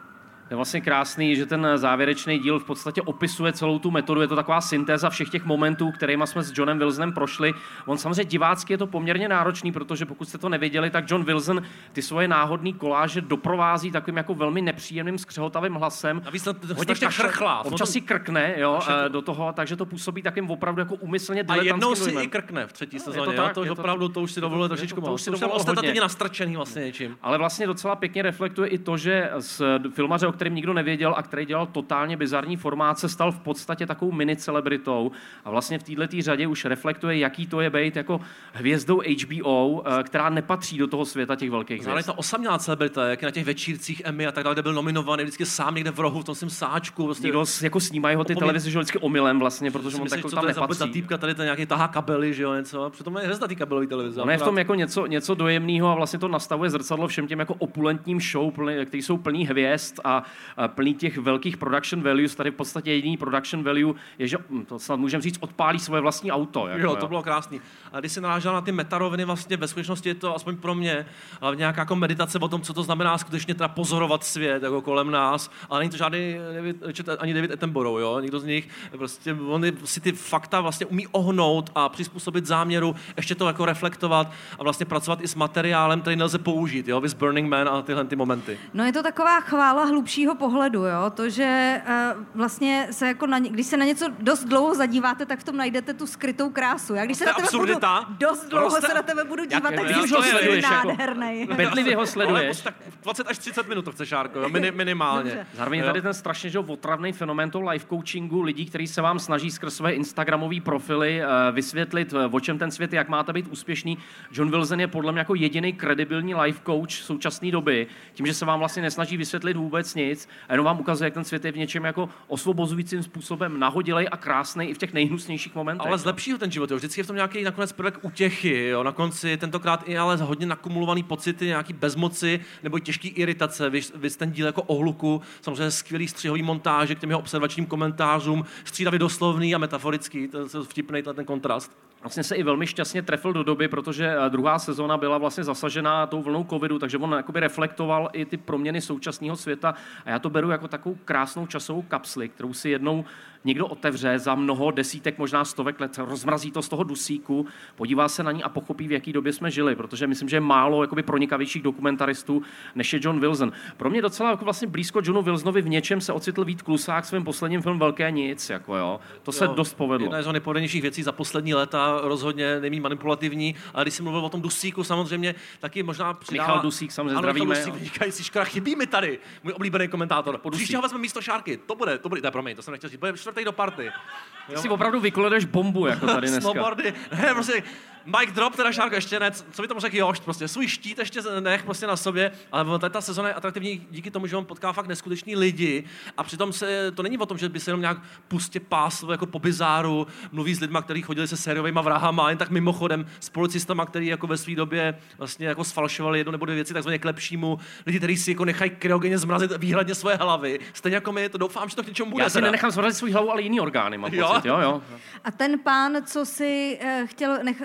Je vlastně krásný, že ten závěrečný díl v podstatě opisuje celou tu metodu. Je to taková syntéza všech těch momentů, kterými jsme s Johnem Wilsonem prošli. On samozřejmě divácky je to poměrně náročný, protože pokud jste to nevěděli, tak John Wilson ty svoje náhodné koláže doprovází takovým jako velmi nepříjemným skřehotavým hlasem. Navíc to- to Hodně chrchlá. Občas si krkne jo, eh, do toho, takže to působí takým opravdu jako úmyslně A jednou si i krkne v třetí No, je to sezóně, tak, to už je to- opravdu, to už si to- trošičku to moc. už si To už dovolil hodně. nastrčený vlastně něčím. Ale vlastně docela pěkně reflektuje i to, že z filmaře, o kterém nikdo nevěděl a který dělal totálně bizarní formát, se stal v podstatě takovou mini celebritou a vlastně v této řadě už reflektuje, jaký to je být jako hvězdou HBO, eh, která nepatří do toho světa těch velkých hvězd. ta osamělá celebrita, jak je na těch večírcích Emmy a tak dále, kde byl nominovaný vždycky sám někde v rohu v tom svém sáčku. Prostě, Někdo s- jako snímají ho ty televize že vždycky omylem vlastně, protože on myslíš, tak co tam nepatří. týpka, tady ten nějaký tahá kabely, že jo, něco. Přitom je hvězda té kabelové televize. Ono je v tom jako něco, něco dojemného a vlastně to nastavuje zrcadlo všem těm jako opulentním show, plný, který jsou plný hvězd a a plný těch velkých production values. Tady v podstatě jediný production value je, že hm, to snad můžeme říct, odpálí svoje vlastní auto. Jako, jo, to bylo krásný. A když se narážel na ty metaroviny, vlastně ve skutečnosti je to aspoň pro mě hlavně nějaká jako meditace o tom, co to znamená skutečně teda pozorovat svět jako kolem nás. Ale není to žádný David, ani David Attenborough, jo? Někdo z nich prostě on si ty fakta vlastně umí ohnout a přizpůsobit záměru, ještě to jako reflektovat a vlastně pracovat i s materiálem, který nelze použít, jo? Vys Burning Man a tyhle ty momenty. No je to taková chvála hlubšího pohledu, jo? To, že uh, vlastně se jako na, když se na něco dost dlouho zadíváte, tak v tom najdete tu skrytou krásu. Já když se na tebe absurdita. budu, dost dlouho Roste- se na tebe budu dívat, Jak- tak to že jsi sleduješ, jako- nádherný. Bedlivě ho Ale sleduješ. tak 20 až 30 minut to chce Šárko, jo? Mini, minimálně. Dobře. Zároveň je Jo. tady ten strašně že, otravný fenomén toho life coachingu, lidí, kteří se vám snaží skrz své Instagramové profily eh, vysvětlit, eh, o čem ten svět je, jak máte být úspěšný. John Wilson je podle mě jako jediný kredibilní life coach současné doby, tím, že se vám vlastně nesnaží vysvětlit vůbec nic a jenom vám ukazuje, jak ten svět je v něčem jako osvobozujícím způsobem nahodilej a krásný i v těch nejhnusnějších momentech. Ale zlepší ho ten život, jo. Vždycky je v tom nějaký nakonec prvek útěchy, jo. Na konci tentokrát i ale hodně nakumulovaný pocity, nějaký bezmoci nebo těžký iritace. Vy, vy ten díl jako o hluku, samozřejmě skvělý střihový montáže k těm jeho observačním komentářům, střídavě doslovný a metaforický, to je vtipný ten kontrast. Vlastně se i velmi šťastně trefil do doby, protože eh, druhá sezóna byla vlastně zasažená tou vlnou covidu, takže on jakoby reflektoval i ty proměny současného světa a já to beru jako takovou krásnou časovou kapsli, kterou si jednou někdo otevře za mnoho desítek, možná stovek let, rozmrazí to z toho dusíku, podívá se na ní a pochopí, v jaký době jsme žili, protože myslím, že je málo jakoby pronikavějších dokumentaristů, než je John Wilson. Pro mě docela jako vlastně blízko Johnu Wilsonovi v něčem se ocitl Vít Klusák svým posledním film Velké nic, jako jo. To se Jo, dost povedlo. Jedna z nejpovedenějších věcí za poslední léta, rozhodně nejméně manipulativní, ale když jsem mluvil o tom dusíku, samozřejmě taky možná přidává... Michal Dusík, samozřejmě Ano, Michal zdravíme. Dusík, vynikající škoda, chybí mi tady, můj oblíbený komentátor. Příště vezme místo Šárky, to bude, to bude, to je promiň, to jsem nechtěl říct, bude čtvrtý do party. Ty si opravdu vykladeš bombu, jako tady dneska. Snowboardy, ne, prostě Mike drop, teda Šárka, ještě ne, co by tomu řekl Jošt, prostě svůj štít ještě nech prostě na sobě, ale on- ta sezona je atraktivní díky tomu, že on potká fakt neskutečný lidi a přitom se, to není o tom, že by se jenom nějak pustě pásl jako po bizáru, mluví s lidmi, kteří chodili se sériovými vrahama, jen tak mimochodem s policistama, který jako ve své době vlastně jako sfalšovali jednu nebo dvě věci takzvaně k lepšímu, lidi, kteří si jako nechají kryogeně zmrazit výhradně svoje hlavy, stejně jako my, to doufám, že to k něčemu bude. Já si teda. nenechám zmrazit svůj hlavu, ale jiný orgány, mám Jo? pocit. Jo, jo. A ten pán, co si, eh, chtěl, nech,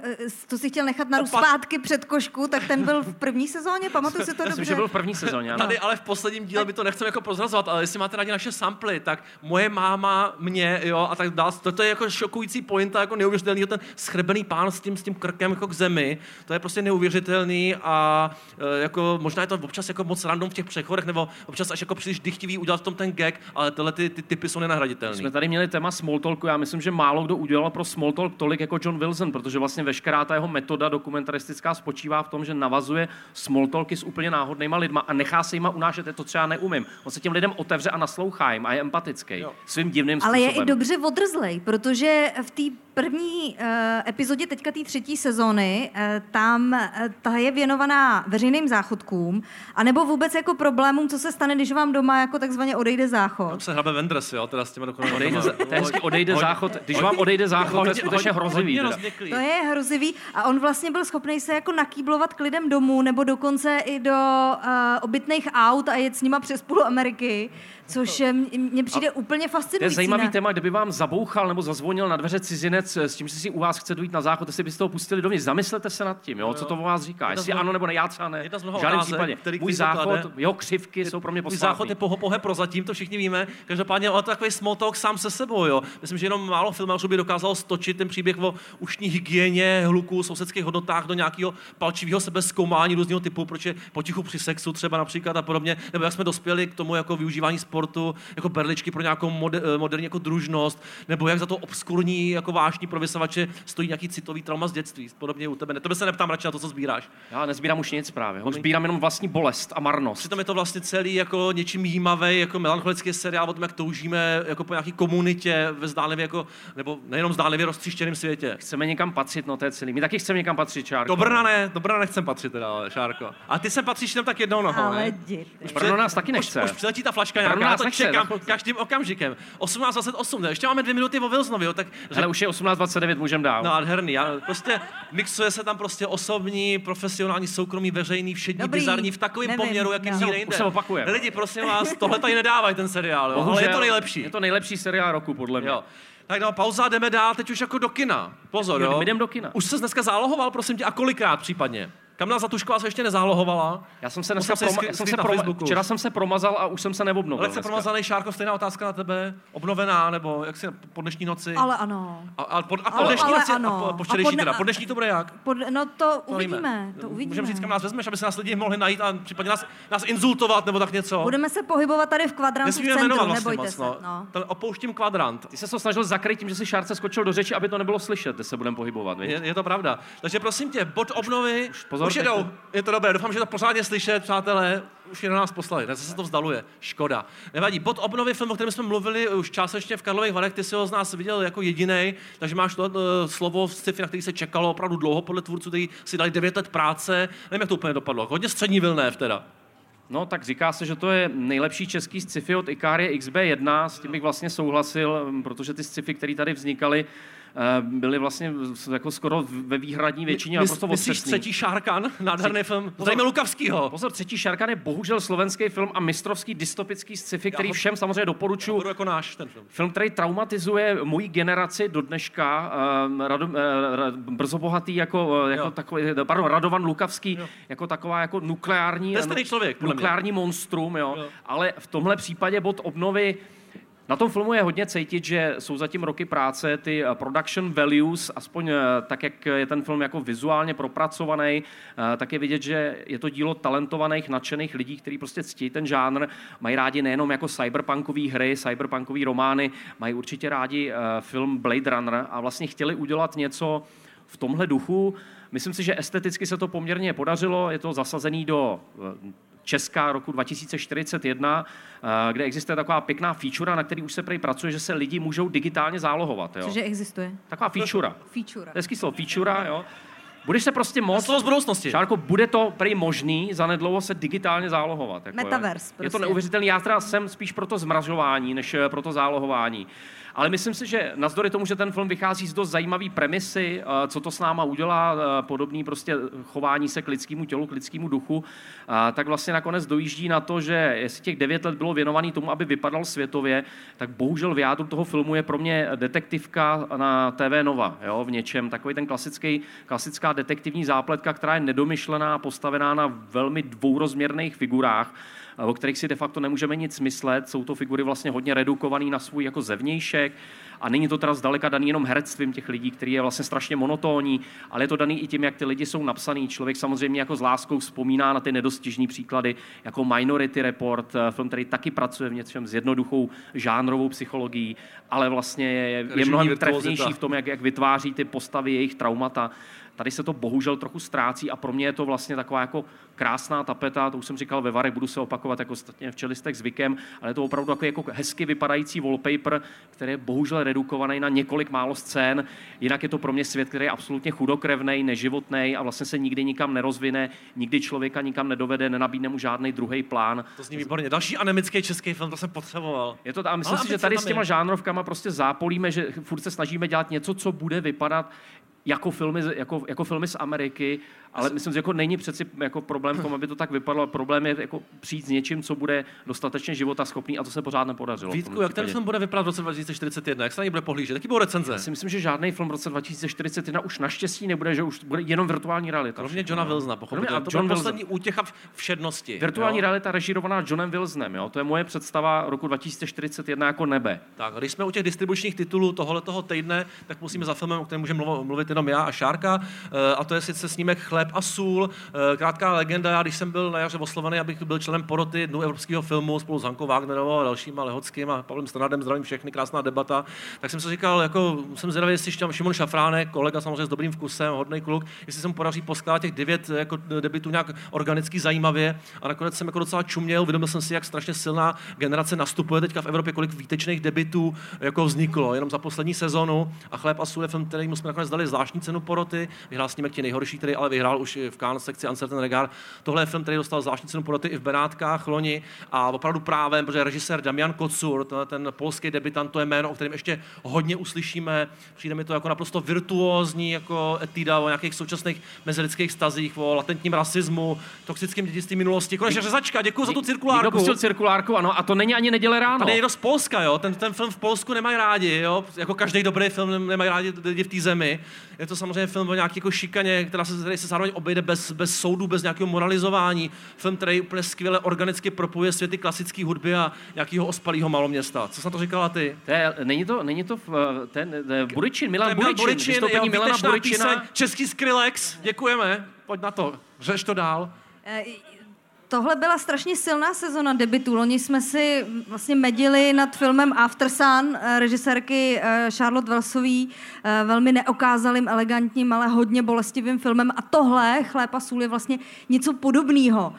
co si chtěl nechat narůst Opat- zpátky před košku, tak ten byl v první sezóně, pamatuju si to Myslím, dobře. že byl v první sezóně. Ano. Tady ale v posledním díle by to nechceme jako prozrazovat, ale jestli máte rádi naše samply, tak moje máma, mě, jo, a tak dál. To, je jako šokující pointa, jako neuvěřitelný, ten schrbený pán s tím, s tím krkem jako k zemi, to je prostě neuvěřitelný a e, jako možná je to občas jako moc random v těch přechodech, nebo občas až jako příliš dychtivý udělat v tom ten gag, ale tyhle ty, ty typy jsou nenahraditelné. Jsme tady měli téma small talku, já myslím, že málo kdo udělal pro small talk tolik jako John Wilson, protože vlastně veškerá ta jeho metoda dokumentaristická spočívá v tom, že navazuje small talky s úplně náhodnýma lidma a nechá se jima unášet, to třeba neumím. On se těm lidem otevře a naslouchá jim a je empatický svým divným Ale způsobem. je i dobře odrzlej, protože v té první uh, epizodě teďka té třetí sezóny, uh, tam uh, ta je věnovaná veřejným záchodkům, anebo vůbec jako problémům, co se stane, když vám doma jako takzvaně odejde záchod. Tam se hrabe Vendres, jo, teda s těma dokonalými. Odejde, je odejde záchod. Když vám odejde záchod, to je skutečně hrozivý. To je hrozivý a on vlastně byl schopný se jako nakýblovat k lidem domů nebo dokonce i do uh, obytných aut a jet s nima přes půl Ameriky, což eh, mně přijde úplně To je fascinující. zajímavý ne? téma, kdyby vám zabouchal nebo zazvonil na dveře cizinec s tím, že si u vás chce dojít na záchod, jestli byste ho pustili dovnitř. Zamyslete se nad tím, jo, co to o vás říká. Jestli ano nebo ne, já třeba ne. V žádném otázek, případě. který- Můj záchod, klade. jeho křivky jsou pro mě Můj záchod posvátný. je poho, pohe prozatím, to všichni víme. Každopádně ale to je takový talk sám se sebou. Jo. Myslím, že jenom málo filmářů by dokázalo stočit ten příběh o ušní hygieně, hluku, sousedských hodnotách do nějakého palčivého sebezkoumání různého typu, proč je potichu při sexu třeba například a podobně. Nebo jak jsme dospěli k tomu jako využívání sportu jako berličky pro nějakou moder, moderní jako družnost, nebo jak za to obskurní jako vášní pro vysavače stojí nějaký citový trauma z dětství. Podobně u tebe. Ne, tebe se neptám radši na to, co sbíráš. Já nezbírám už nic právě. Už sbírám jenom vlastní bolest a marnost. Přitom je to vlastně celý jako něčím jímavý, jako melancholický seriál o tom, jak toužíme jako po nějaký komunitě ve zdánlivě jako, nebo nejenom zdánlivě roztříštěném světě. Chceme někam patřit, no to je celý. My taky chceme někam patřit, Šárko. Do Brna ne, do Brna nechcem patřit teda, ale, Šárko. A ty sem patříš jenom tak jednou nohou, Ale ne? jděte. Brno nás taky nechce. Už, už přiletí ta flaška Brno nějaká, já nás to nechce, čekám chvilku. každým okamžikem. 18.28, ne? ještě máme dvě minuty o Wilsonovi, jo, tak Ale už je 18.29, můžeme dál. No, nádherný. Já, prostě mixuje se tam prostě osobní, profesionální, soukromý, veřejný, všední, Dobrý, bizarní v takovém nevím, poměru, jaký no. nikde Už se opakujeme. Lidi, prosím vás, tohle tady nedávají ten seriál, jo, ale je to nejlepší. Je to nejlepší seriál roku, podle mě. Jo. Tak no, pauza, jdeme dál, teď už jako do kina. Pozor, Jo, jo. my jdem do kina. Už se dneska zálohoval, prosím tě, a kolikrát případně? Kamila Zatušková se ještě nezálohovala. Já jsem se dneska si proma- skry- já jsem se na proma- Facebooku. včera jsem se promazal a už jsem se neobnovil. Lehce dneska. promazaný Šárko, stejná otázka na tebe. Obnovená, nebo jak si po dnešní noci? Ale ano. A, a, po, a po Ale- dnešní ale noci, ano. a po, po A včerejší po dne- teda. Po dnešní to bude jak? Pod, no to uvidíme, to uvidíme. Můžeme říct, kam nás vezmeš, aby se nás lidi mohli najít a případně nás, nás insultovat nebo tak něco. Budeme se pohybovat tady v kvadrantu v Nesmíme centru, jmenovat vlastně nebojte moc, se. no. No. Opouštím kvadrant. Ty se to snažil zakryt tím, že si Šárce skočil do řeči, aby to nebylo slyšet, kde se budeme pohybovat. Je, je, to pravda. Takže prosím tě, bod obnovy, už, pozor, už jedou. Je to dobré, doufám, že to pořádně slyšet, přátelé. Už je na nás poslali, ne, zase se to vzdaluje. Škoda. Nevadí, bod obnovy, film, o kterém jsme mluvili už částečně v Karlových Varech, ty si ho z nás viděl jako jediný, takže máš to uh, slovo v sci-fi, na který se čekalo opravdu dlouho podle tvůrců, kteří si dali 9 let práce. Nevím, jak to úplně dopadlo. Hodně střední vilnév teda. No, tak říká se, že to je nejlepší český sci-fi od Ikarie XB1, s tím bych vlastně souhlasil, m, protože ty sci-fi, které tady vznikaly, eh, byly vlastně jako skoro ve výhradní většině Mys- naprosto myslíš otřesný. třetí Šárkan? Nádherný film. Pozor. Lukavskýho. Pozor, Třetí Šarkan je bohužel slovenský film a mistrovský dystopický sci-fi, který ho- všem samozřejmě doporučuji. Jako náš ten film. Film, který traumatizuje moji generaci do dneška, um, rado, uh, brzo bohatý jako, jako Jo. takový, pardon, Radovan Lukavský, jako taková jako nukleární, To je stejný člověk, nukleární monstrum, jo. Jo. ale v tomhle případě bod obnovy na tom filmu je hodně cítit, že jsou zatím roky práce, ty eh, production values, aspoň eh, tak, jak je ten film jako vizuálně propracovaný, eh, tak je vidět, že je to dílo talentovaných, nadšených lidí, kteří prostě ctí ten žánr, mají rádi nejenom jako cyberpunkové hry, cyberpunkové romány, mají určitě rádi film Blade Runner a vlastně chtěli udělat něco v tomhle duchu. Myslím si, že esteticky se to poměrně podařilo, je to zasazený do Česka roku 2041, eh, kde existuje taková pěkná feature, na který už se prej pracuje, že se lidi můžou digitálně zálohovat. Jo? Cože existuje? Taková feature. Feature. Hezký slovo, feature, jo. Budeš se prostě moc... Slovo z budoucnosti. Šárko, bude to prý možný zanedlouho se digitálně zálohovat. Jako, jo. Metaverse, Je to prostě. neuvěřitelný. Já teda jsem spíš pro to zmražování, než eh, pro to zálohování. Ale myslím si, že navzdory tomu, že ten film vychází z dost zajímavý premisy, eh, co to s náma udělá, eh, podobný prostě chování se k lidskému tělu, k lidskému duchu, eh, tak vlastně nakonec dojíždí na to, že jestli těch devět let bylo věnovaný tomu, aby vypadal světově, tak bohužel v jádru toho filmu je pro mě detektivka na TV Nova, jo, v něčem. Takový ten klasický, klasická detektivní zápletka, která je nedomyšlená, postavená na velmi dvourozměrných figurách, o kterých si de facto nemůžeme nic myslet. Jsou to figury vlastně hodně redukované na svůj jako zevnějšek a není to teda zdaleka daný jenom herectvím těch lidí, který je vlastně strašně monotónní, ale je to daný i tím, jak ty lidi jsou napsaný. Člověk samozřejmě jako s láskou vzpomíná na ty nedostižní příklady, jako Minority Report, eh, film, který taky pracuje v něčem s jednoduchou žánrovou psychologií, ale vlastně je, je mnohem trefnější v tom, jak, jak vytváří ty postavy, jejich traumata. Tady se to bohužel trochu ztrácí a pro mě je to vlastně taková jako krásná tapeta, to už jsem říkal ve Varech, budu se opakovat jako v čelistech zvykem, ale je to opravdu takový jako hezky vypadající wallpaper, který je bohužel redukovaný na několik málo scén. Jinak je to pro mě svět, který je absolutně chudokrevný, neživotný a vlastně se nikdy nikam nerozvine, nikdy člověka nikam nedovede, nenabídne mu žádný druhý plán. To zní výborně. Další anemický český film, to jsem potřeboval. Je to, a myslím Ale si, že tady tam s těma je. žánrovkama prostě zápolíme, že furt se snažíme dělat něco, co bude vypadat jako filmy, jako, jako filmy z Ameriky, ale myslím že jako není přeci jako problém v tom, aby to tak vypadalo. Problém je jako přijít s něčím, co bude dostatečně života schopný a to se pořád nepodařilo. Vítku, jak ten film bude vypadat v roce 2041? Jak se na něj bude pohlížet? Jaký budou recenze? Já si myslím, že žádný film v roce 2041 už naštěstí nebude, že už bude jenom virtuální realita. Kromě Johna no. Wilsona, pochopitelně. a To John poslední útěcha všednosti. Virtuální jo? realita režírovaná Johnem Wilsonem, jo? to je moje představa roku 2041 jako nebe. Tak, když jsme u těch distribučních titulů tohoto toho týdne, tak musíme za filmem, o kterém můžeme mluv- mluvit jenom já a Šárka, eh, a to je sice snímek Chléb a sůl. Eh, Krátká legenda, já když jsem byl na jaře oslovený, abych byl členem poroty Dnu evropského filmu spolu s Hankou Wagnerovou a dalšíma Lehockým a Pavlem Stranadem, zdravím všechny, krásná debata, tak jsem si říkal, jako jsem zvědavý, jestli ještě Šimon Šafránek, kolega samozřejmě s dobrým vkusem, hodný kluk, jestli se mu podaří poskládat těch devět jako debitů nějak organicky zajímavě. A nakonec jsem jako docela čuměl, uvědomil jsem si, jak strašně silná generace nastupuje teďka v Evropě, kolik výtečných debitů jako vzniklo jenom za poslední sezonu. A Chléb a sůl je film, který jsme nakonec dali zvláštní cenu poroty, vyhrál snímek ti nejhorší, který ale vyhrál už v Cannes sekci Uncertain Regard. Tohle je film, který dostal zvláštní cenu poroty i v Benátkách loni a opravdu právě, protože režisér Damian Kocur, ten polský debitant, to je jméno, o kterém ještě hodně uslyšíme. Přijde mi to jako naprosto virtuózní jako etída o nějakých současných mezilidských stazích, o latentním rasismu, toxickém dědictví minulosti. Konečně řezačka, děkuji za tu cirkulárku. Někdo pustil cirkulárku, ano, a to není ani neděle ráno. Tady je někdo z Polska, jo? Ten, ten film v Polsku nemají rádi, jo? Jako každý dobrý film nemají rádi lidi v té zemi. Je to samozřejmě film o nějaké jako šikaně, která se, se zároveň obejde bez, bez soudu, bez nějakého moralizování. Film, který úplně skvěle organicky propojuje světy klasické hudby a nějakého ospalého maloměsta. Co jsi na to říkala ty? To je, není to, není to v, ten, ten Buričin, Milan To je Buričin, Buričin, vystoupení Milana Buričina. píseň, český Skrillex, děkujeme, pojď na to, řeš to dál. Eh, Tohle byla strašně silná sezona debitů. Loni jsme si vlastně medili nad filmem After Sun eh, režisérky eh, Charlotte Wellsový, eh, velmi neokázalým, elegantním, ale hodně bolestivým filmem. A tohle, Chléb a sůl, je vlastně něco podobného.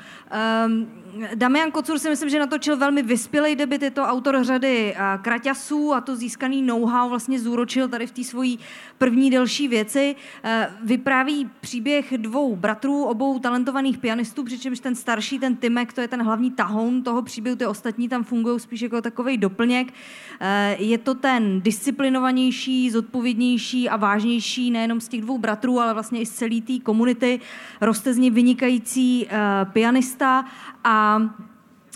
Um, Damian Kocur si myslím, že natočil velmi vyspělej debit, je to autor řady uh, kraťasů a to získaný know-how vlastně zúročil tady v té svojí první delší věci. Uh, vypráví příběh dvou bratrů, obou talentovaných pianistů, přičemž ten starší, ten Timek, to je ten hlavní tahoun toho příběhu, ty ostatní tam fungují spíš jako takový doplněk. Uh, je to ten disciplinovanější, zodpovědnější a vážnější nejenom z těch dvou bratrů, ale vlastně i z celé té komunity. Roste z něj vynikající pianista a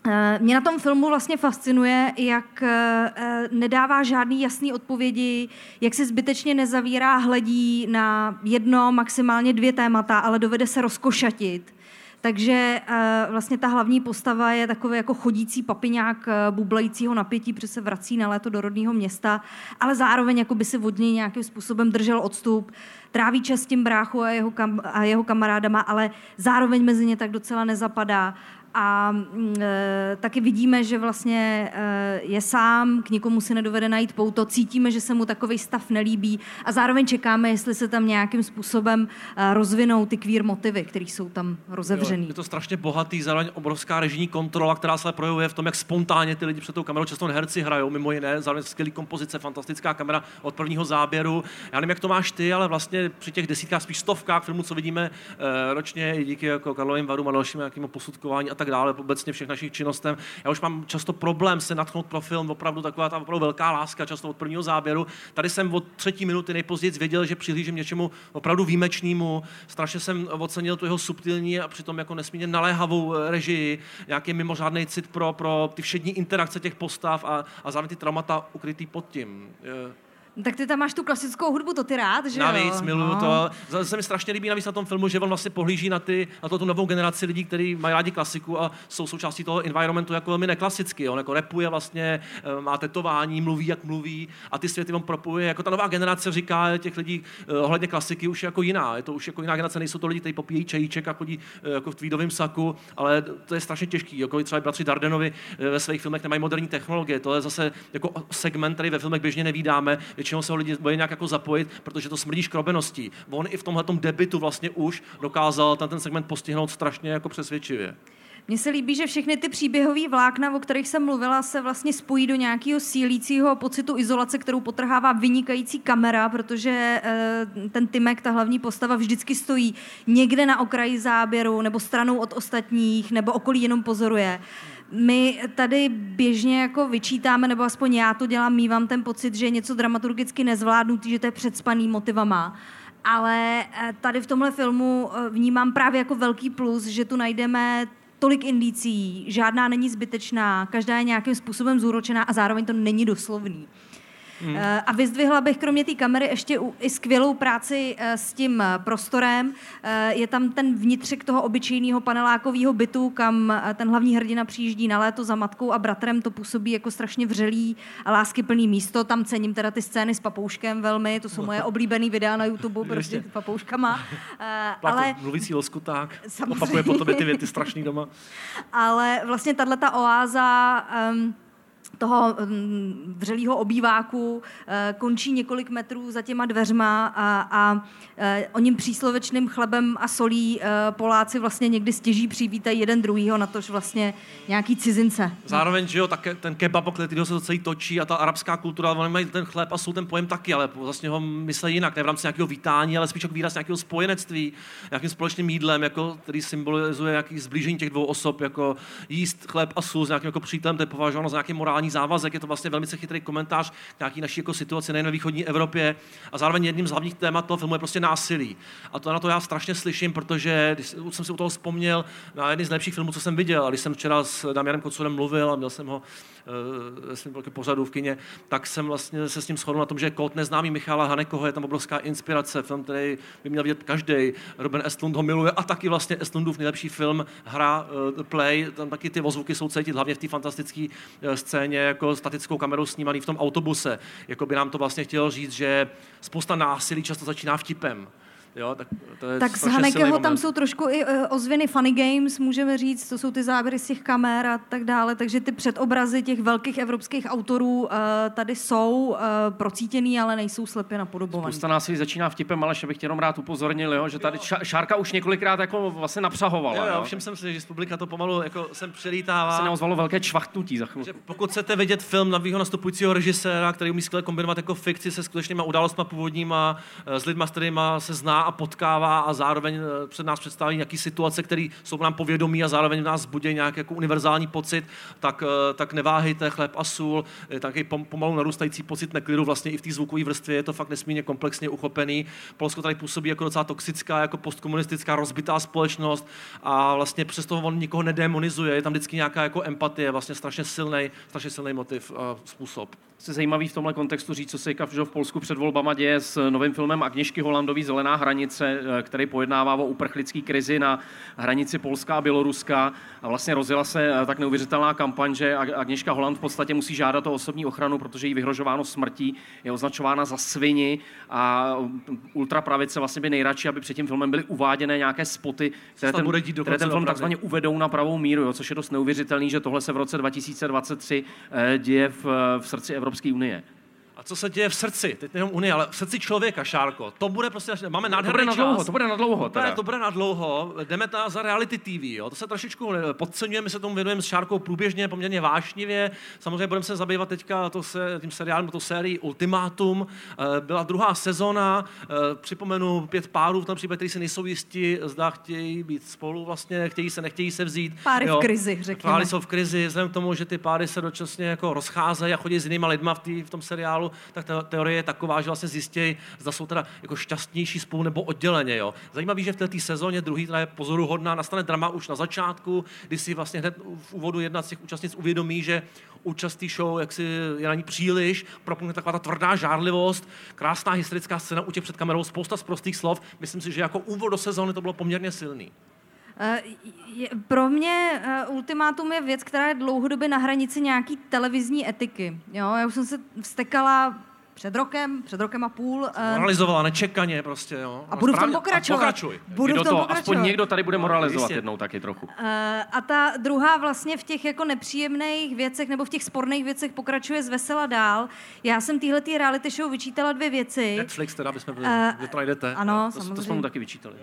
eh, mě na tom filmu vlastně fascinuje, jak eh, nedává žádný jasný odpovědi, jak se zbytečně nezavírá, hledí na jedno, maximálně dvě témata, ale dovede se rozkošatit. Takže eh, vlastně ta hlavní postava je takový jako chodící papiňák bublajícího napětí, protože se vrací na léto do rodného města, ale zároveň jako by si od něj nějakým způsobem držel odstup, tráví čas s tím bráchu a jeho, kam, a jeho kamarádama, ale zároveň mezi ně tak docela nezapadá a mm, e, taky vidíme, že vlastně e, je sám, k nikomu si nedovede najít pouto, cítíme, že se mu takový stav nelíbí a zároveň čekáme, jestli se tam nějakým způsobem e, rozvinou ty queer motivy, které jsou tam rozevřený. Jo, je to strašně bohatý, zároveň obrovská režijní kontrola, která se projevuje v tom, jak spontánně ty lidi před tou kamerou, často herci hrajou, mimo jiné, zároveň skvělý kompozice, fantastická kamera od prvního záběru. Já nevím, jak to máš ty, ale vlastně při těch desítkách, spíš stovkách filmů, co vidíme e, ročně, díky jako Karlovým varům a dalším nějakým posudkování a tak dále, obecně všech našich činnostem. Já už mám často problém se natchnout pro film, opravdu taková ta opravdu velká láska, často od prvního záběru. Tady jsem od třetí minuty nejpozději věděl, že přihlížím něčemu opravdu výjimečnému. Strašně jsem ocenil tu jeho subtilní a přitom jako nesmírně naléhavou eh, režii, nějaký mimořádný cit pro, pro ty všední interakce těch postav a, a zároveň ty traumata ukrytý pod tím. Je- Tak ty tam máš tu klasickou hudbu, to ty rád, že jo? Navíc, miluju No. to. Zase se mi strašně líbí navíc na tom filmu, že on vlastně pohlíží na, ty, na to, tu novou generaci lidí, kteří mají rádi klasiku a jsou součástí toho environmentu jako velmi neklasicky. On jako repuje vlastně, eh, má tetování, mluví, jak mluví a ty světy on propuje. Jako ta nová generace říká těch lidí eh, ohledně klasiky už je jako jiná. Je to už jako jiná generace, nejsou to lidi, kteří popíjejí čajíček a chodí eh, jako v tweedovém saku, ale to je strašně těžký. Jako třeba bratři Dardenovi ve svých filmech nemají moderní technologie. To je zase jako segment, který ve filmech běžně nevídáme. Většinou se ho lidi bojí nějak jako zapojit, protože to smrdí škrobeností. On i v tomhle debitu vlastně už dokázal ten, ten segment postihnout strašně jako přesvědčivě. Mně se líbí, že všechny ty příběhové vlákna, o kterých jsem mluvila, se vlastně spojí do nějakého sílícího pocitu izolace, kterou potrhává vynikající kamera, protože eh, ten Timek, ta hlavní postava, vždycky stojí někde na okraji záběru, nebo stranou od ostatních, nebo okolí jenom pozoruje. My tady běžně jako vyčítáme, nebo aspoň já to dělám, mývám ten pocit, že je něco dramaturgicky nezvládnutý, že to je předspaný motivama. Ale eh, tady v tomhle filmu eh, vnímám právě jako velký plus, že tu najdeme tolik indicí, žádná není zbytečná, každá je nějakým způsobem zúročená a zároveň to není doslovný. Hmm. A vyzdvihla bych kromě té kamery ještě i skvělou práci eh, s tím eh, prostorem. Eh, Je tam ten vnitřek toho obyčejného panelákového bytu, kam eh, ten hlavní hrdina přijíždí na léto za matkou a bratrem. To působí jako strašně vřelý a láskyplný místo. Tam cením teda ty scény s papouškem velmi. To jsou moje oblíbené videa na YouTube, prostě s papouškama. Eh, Ale... Mluvící loskuták, Samozřejmě. opakuje po tobě ty věty strašný doma. ale vlastně tahle ta oáza um, toho mm, vřelého obýváku eh, končí několik metrů za těma dveřma a, a eh, oním příslovečným chlebem a solí eh, Poláci vlastně někdy stěží přivítají jeden druhýho, na tož vlastně nějaký cizince. Zároveň, že jo, tak ten kebab, kterého se to celý točí a ta arabská kultura, oni mají ten chléb a jsou ten pojem taky, ale vlastně ho myslí jinak, ne v rámci nějakého vítání, ale spíš jako výraz nějakého spojenectví, nějakým společným jídlem, jako, který symbolizuje nějaký zblížení těch dvou osob, jako jíst chléb a sůl s nějakým jako přítelem, to je považováno za nějaký morální závazek, je to vlastně velmi chytrý komentář k nějaký naší jako situaci nejen ve východní Evropě. A zároveň jedním z hlavních témat toho filmu je prostě násilí. A to na to já strašně slyším, protože když jsem si u toho vzpomněl na jedný z lepších filmů, co jsem viděl, a když jsem včera s Damianem Kocurem mluvil a měl jsem ho uh, jsem pořadu v kině, tak jsem vlastně se s ním shodl na tom, že Kód neznámý Michala Hanekoho je tam obrovská inspirace, film, který by měl vidět každý. Robin Estlund ho miluje a taky vlastně Estlundův nejlepší film, hra uh, Play, tam taky ty ozvuky jsou cítit, hlavně v té fantastické uh, scéně, jako statickou kamerou snímaný v tom autobuse. Jako by nám to vlastně chtělo říct, že spousta násilí často začíná vtipem. Jo, tak to je tak z Hanekeho tam jsou trošku i uh, ozvěny funny games, můžeme říct, to jsou ty záběry z těch kamer a tak dále, takže ty předobrazy těch velkých evropských autorů uh, tady jsou uh, procítěný, ale nejsou slepě napodobovaný. Spousta nás začíná vtipem, ale bych jenom rád upozornil, jo, že tady jo. Šárka už několikrát jako vlastně napřahovala. Jo, jo, jo. všim jsem si, že z publika to pomalu jako sem přelítává. Se neozvalo velké čvachtnutí za chvíli. Pokud chcete vidět film nového nastupujícího režiséra, který umí skvěle kombinovat jako fikci se skutečnými událostmi původníma, s lidmi, s kterými se zná a potkává a zároveň eh, před nás představí nějaké situace, které jsou nám povědomí a zároveň v nás budí nějaký jako univerzální pocit, tak, eh, tak neváhejte, chleb a sůl, taky pomalu narůstající pocit neklidu vlastně i v té zvukové vrstvě, je to fakt nesmírně komplexně uchopený. Polsko tady působí jako docela toxická, jako postkomunistická, rozbitá společnost a vlastně přesto on nikoho nedemonizuje, je tam vždycky nějaká jako empatie, vlastně strašně silný, strašně silný motiv a způsob se zajímavý v tomhle kontextu říct, co se v Polsku před volbama děje s novým filmem Agněšky Holandový Zelená hranice, eh, který pojednává o uprchlické krizi na hranici Polska a Běloruska. A vlastně rozjela se eh, tak neuvěřitelná kampaň, že Agněška Holand v podstatě musí žádat o osobní ochranu, protože jí vyhrožováno smrtí, je označována za svini a ultrapravice vlastně by nejradši, aby před tím filmem byly uváděné nějaké spoty, které ten, které ten film takzvaně uvedou na pravou míru, jo, což je dost neuvěřitelný, že tohle se v roce 2023 eh, děje v, v srdci Evropy Evropské unie. A co se děje v srdci, teď nejenom Unie, ale v srdci člověka, Šárko. To bude prostě, máme nádherný to bude na dlouho, to bude na dlouho. Teda. To, to bude na dlouho, jdeme ta za reality TV, jo. to se trošičku podceňujeme, se tomu věnujeme s Šárkou průběžně, poměrně vášnivě. Samozřejmě budeme se zabývat teďka to se, tím seriálem, to sérii Ultimátum. Eh, byla druhá sezona, eh, připomenu pět párů v tom případě, kteří se nejsou jistí, zda chtějí být spolu vlastně, chtějí se, nechtějí se vzít. Páry jo. v krizi, řekněme. Páry jsou v krizi, vzhledem k tomu, že ty páry se dočasně jako rozcházejí a chodí s jinými lidmi v, tý, v tom seriálu, tak ta teorie je taková, že vlastně zjistí, zda jsou teda jako šťastnější spolu nebo odděleně. Jo. Zajímavý, že v této sezóně druhý teda je pozoruhodná, nastane drama už na začátku, kdy si vlastně hned v úvodu jedna z těch účastnic uvědomí, že účast show, jak si je na ní příliš, propukne taková ta tvrdá žárlivost, krásná historická scéna u těch před kamerou, spousta z prostých slov. Myslím si, že jako úvod do sezóny to bylo poměrně silný. Uh, pro mě uh, ultimátum je věc, která je dlouhodobě na hranici nějaký televizní etiky. Jo? Já už jsem se vstekala před rokem, před rokem a půl. Eh, moralizovala nečekaně prostě, jo. A budu v tom pokračovat. Pokračuj. Budu v tom to, pokračovat. Aspoň někdo tady bude moralizovat no, jednou taky trochu. Uh, a ta druhá vlastně v těch jako nepříjemných věcech nebo v těch sporných věcech pokračuje z vesela dál. Já jsem týhle tý reality show vyčítala dvě věci. Netflix teda bychom byli, uh, to najdete. Ano, to, samozřejmě. To jsme mu taky vyčítali.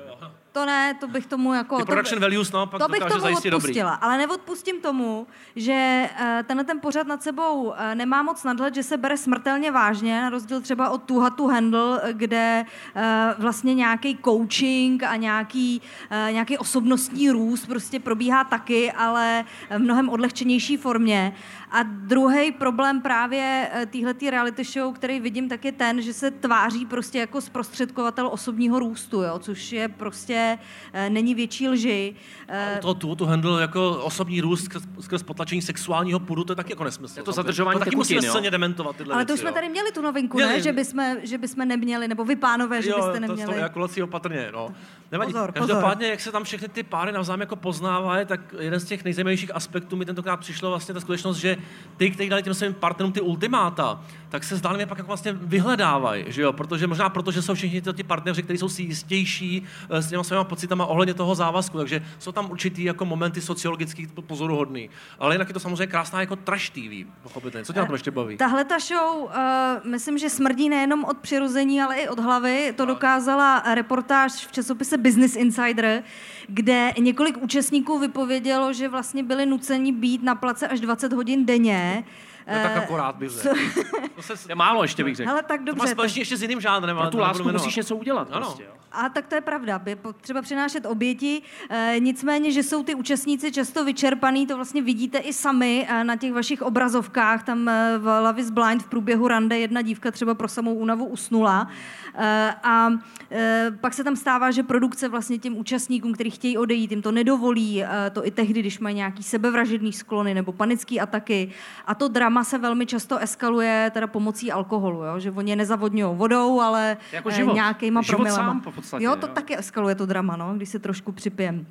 To ne, to bych tomu jako... Ty production to, values, no, pak to bych tomu odpustila, dobrý. ale neodpustím tomu, že uh, tenhle ten pořad nad sebou uh, nemá moc nadhled, že se bere smrtelně vážně, na rozdíl třeba od Hot to Handle, kde uh, vlastně nějaký coaching a nějaký, uh, nějaký osobnostní růst prostě probíhá taky, ale v mnohem odlehčenější formě. A druhý problém právě eh, téhletý reality show, který vidím, tak je ten, že se tváří prostě jako zprostředkovatel osobního růstu, jo, což je prostě, eh, není větší lži. Eh, to, to, to handle jako osobní růst skrz, potlačení sexuálního půdu, to je taky jako nesmysl. Je to zadržování to taky musíme silně dementovat tyhle Ale to věci, jsme jo. tady měli tu novinku, Měli. ne? Že bychom, že bychom neměli, nebo vy pánové, že jo, byste to, neměli. to jako locí opatrně, no. Nevadí. Pozor, Každopádně, jak se tam všechny ty páry navzájem jako poznávají, tak jeden z těch nejzajímavějších aspektů mi tentokrát přišlo vlastně ta skutečnost, že ty, kteří dali těm svým partnerům ty ultimáta, tak se zdánlivě pak jako vlastně vyhledávají, že jo? Protože možná proto, že jsou všichni ti partneři, kteří jsou si jistější eh, s těma svými pocitama ohledně toho závazku, takže jsou tam určitý jako momenty sociologický pozoruhodný. Ale jinak je to samozřejmě krásná jako trash TV, pochopitelně. Co tě na tom ještě baví? Tahle ta show, uh, myslím, že smrdí nejenom od přirození, ale i od hlavy. To dokázala reportáž v časopise Business Insider, kde několik účastníků vypovědělo, že vlastně byli nuceni být na place až 20 hodin denně. No, tak Eh, akorát bych řekl. To se je málo ještě bych řekl. Hele, tak to má dobře. tak- společně ještě s jiným žánrem, ale Pro tu to lásku musíš něco udělat. Ano. Prostě, jo. A tak to je pravda, je potřeba přinášet oběti, e, nicméně, že jsou ty účastníci často vyčerpaný, to vlastně vidíte i sami e, na těch vašich obrazovkách, tam v Love is Blind v průběhu rande jedna dívka třeba pro samou únavu usnula e, a e, pak se tam stává, že produkce vlastně těm účastníkům, kteří chtějí odejít, jim to nedovolí, e, to i tehdy, když mají nějaký sebevražedný sklony nebo panické ataky a to drama se velmi často eskaluje teda pomocí alkoholu, jo? že oni nezavodňují vodou, ale Jako e, život. nějakýma Život promilema. sám v podstatě, jo, to jo. taky eskaluje to drama, no, když se trošku připijem.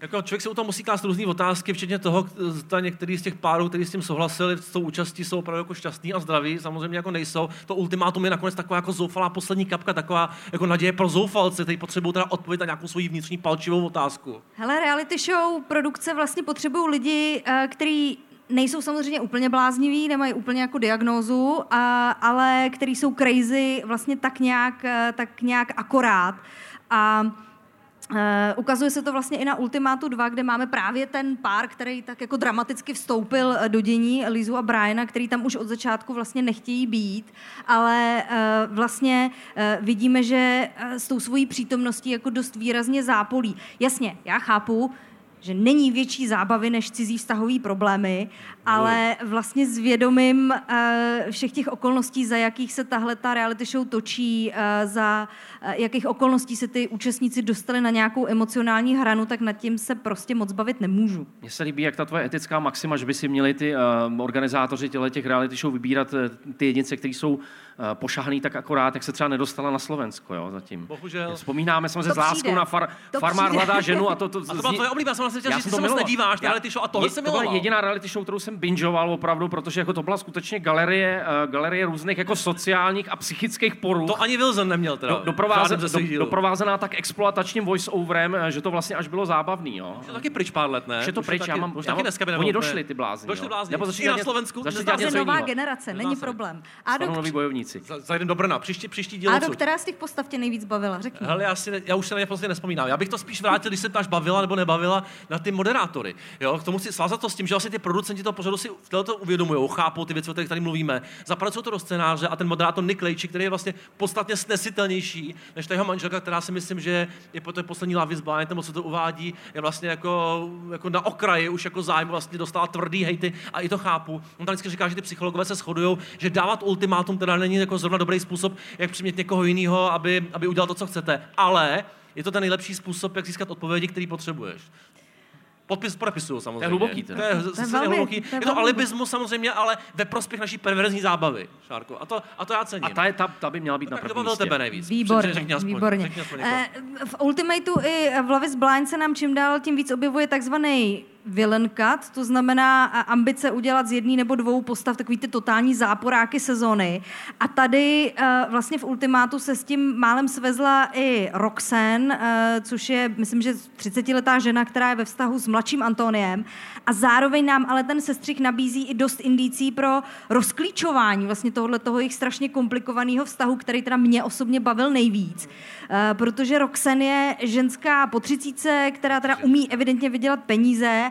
Jako člověk si u toho musí klást různé otázky, včetně toho, zda některý z těch párů, kteří s tím souhlasili, s tou účastí, jsou opravdu jako šťastní a zdraví, samozřejmě jako nejsou. To ultimátum je nakonec taková jako zoufalá poslední kapka, taková jako naděje pro zoufalce, kteří potřebují teda odpovědět na nějakou svoji vnitřní palčivou otázku. Hele, reality show produkce vlastně potřebují lidi, eh, který nejsou samozřejmě úplně blázniví, nemají úplně jako diagnózu, a, ale který jsou crazy vlastně tak nějak, eh, tak nějak akorát. A Uh, ukazuje se to vlastně i na Ultimátu 2, kde máme právě ten pár, který tak jako dramaticky vstoupil eh, do dění, Lizu a Briana, který tam už od začátku vlastně nechtějí být, ale uh, vlastně uh, vidíme, že s tou svojí přítomností jako dost výrazně zápolí. Jasně, já chápu, že není větší zábavy než cizí vztahový problémy, ale vlastně s vědomím uh, všech těch okolností, za jakých se tahle ta reality show točí, uh, za uh, jakých okolností se ty účastníci dostali na nějakou emocionální hranu, tak nad tím se prostě moc bavit nemůžu. Mně se líbí, jak ta tvoje etická maxima, že by si měli ty organizátoři těle těch reality show vybírat ty jedince, kteří jsou pošahaný tak akorát, jak se třeba nedostala na Slovensko, jo, zatím. Bohužel. Vzpomínáme samozřejmě s láskou na far, To farmár přijde. hledá ženu a to, to, A to byla tvoje oblíbená, jsem vlastně chtěl Já říct, jsem ty se moc miloval. nedíváš na Já- reality show a tohle je- jsem To byla miloval. jediná reality show, kterou jsem bingeoval opravdu, protože jako to byla skutečně galerie, uh, galerie různých jako sociálních a psychických poruch. To ani Wilson neměl teda. do, doprovázen, do, doprovázená tak exploatačním voice-overem, eh, že to vlastně až bylo zábavný. Jo. Už je to taky pryč pár let, ne? Už je to pryč, taky, já mám, už taky mám dneska by oni došli ty blázni. Došli blázni. I na Slovensku, začali že něco nová generace, není problém. A bojovníci. Za, zajden do Brna, příští, příští díl a odsud. do která z těch postav tě nejvíc bavila? Řekni. Hele, já, si ne, já už se na ně prostě nespomínám. Já bych to spíš vrátil, když se ptáš bavila nebo nebavila na ty moderátory. Jo, k tomu si svázat to s tím, že vlastně ty producenti toho pořadu si to uvědomují, chápou ty věci, o kterých tady mluvíme, zapracují to do scénáře a ten moderátor Nick Lejčí, který je vlastně podstatně snesitelnější než ta jeho manželka, která si myslím, že je po té poslední Love is Blind, nebo co to uvádí, je vlastně jako, jako na okraji už jako zájem vlastně dostala tvrdý hejty a i to chápu. On tam vždycky říká, že ty psychologové se shodují, že dávat ultimátum teda není jako zrovna dobrý způsob, jak přimět někoho jiného, aby, aby udělal to, co chcete. Ale je to ten nejlepší způsob, jak získat odpovědi, který potřebuješ. Podpis podepisuju samozřejmě. To je hluboký. To je, To je to velmi- hluboký. to je Je to alibismus samozřejmě, ale ve prospěch naší perverzní zábavy, Šárko. A to, a to já cením. A ta, je, ta, ta by měla být na tak prvním místě. tebe nejvíc? Výborně, Řekni aspoň, výborně. Řekni aspoň. Eh, v Ultimateu i v Love is Blind se nám čím dál tím víc objevuje takzvaný villain cut, to znamená ambice udělat z jedné nebo dvou postav takový ty totální záporáky sezóny. A tady eh, vlastně v Ultimátu se s tím málem svezla i Roxanne, eh, což je, myslím, že 30-letá žena, která je ve vztahu s mladším Antoniem. A zároveň nám ale ten sestřih nabízí i dost indicí pro rozklíčování vlastně tohohle toho jejich strašně komplikovaného vztahu, který teda mě osobně bavil nejvíc. Eh, protože Roxanne je ženská po třicíce, která teda umí evidentně vydělat peníze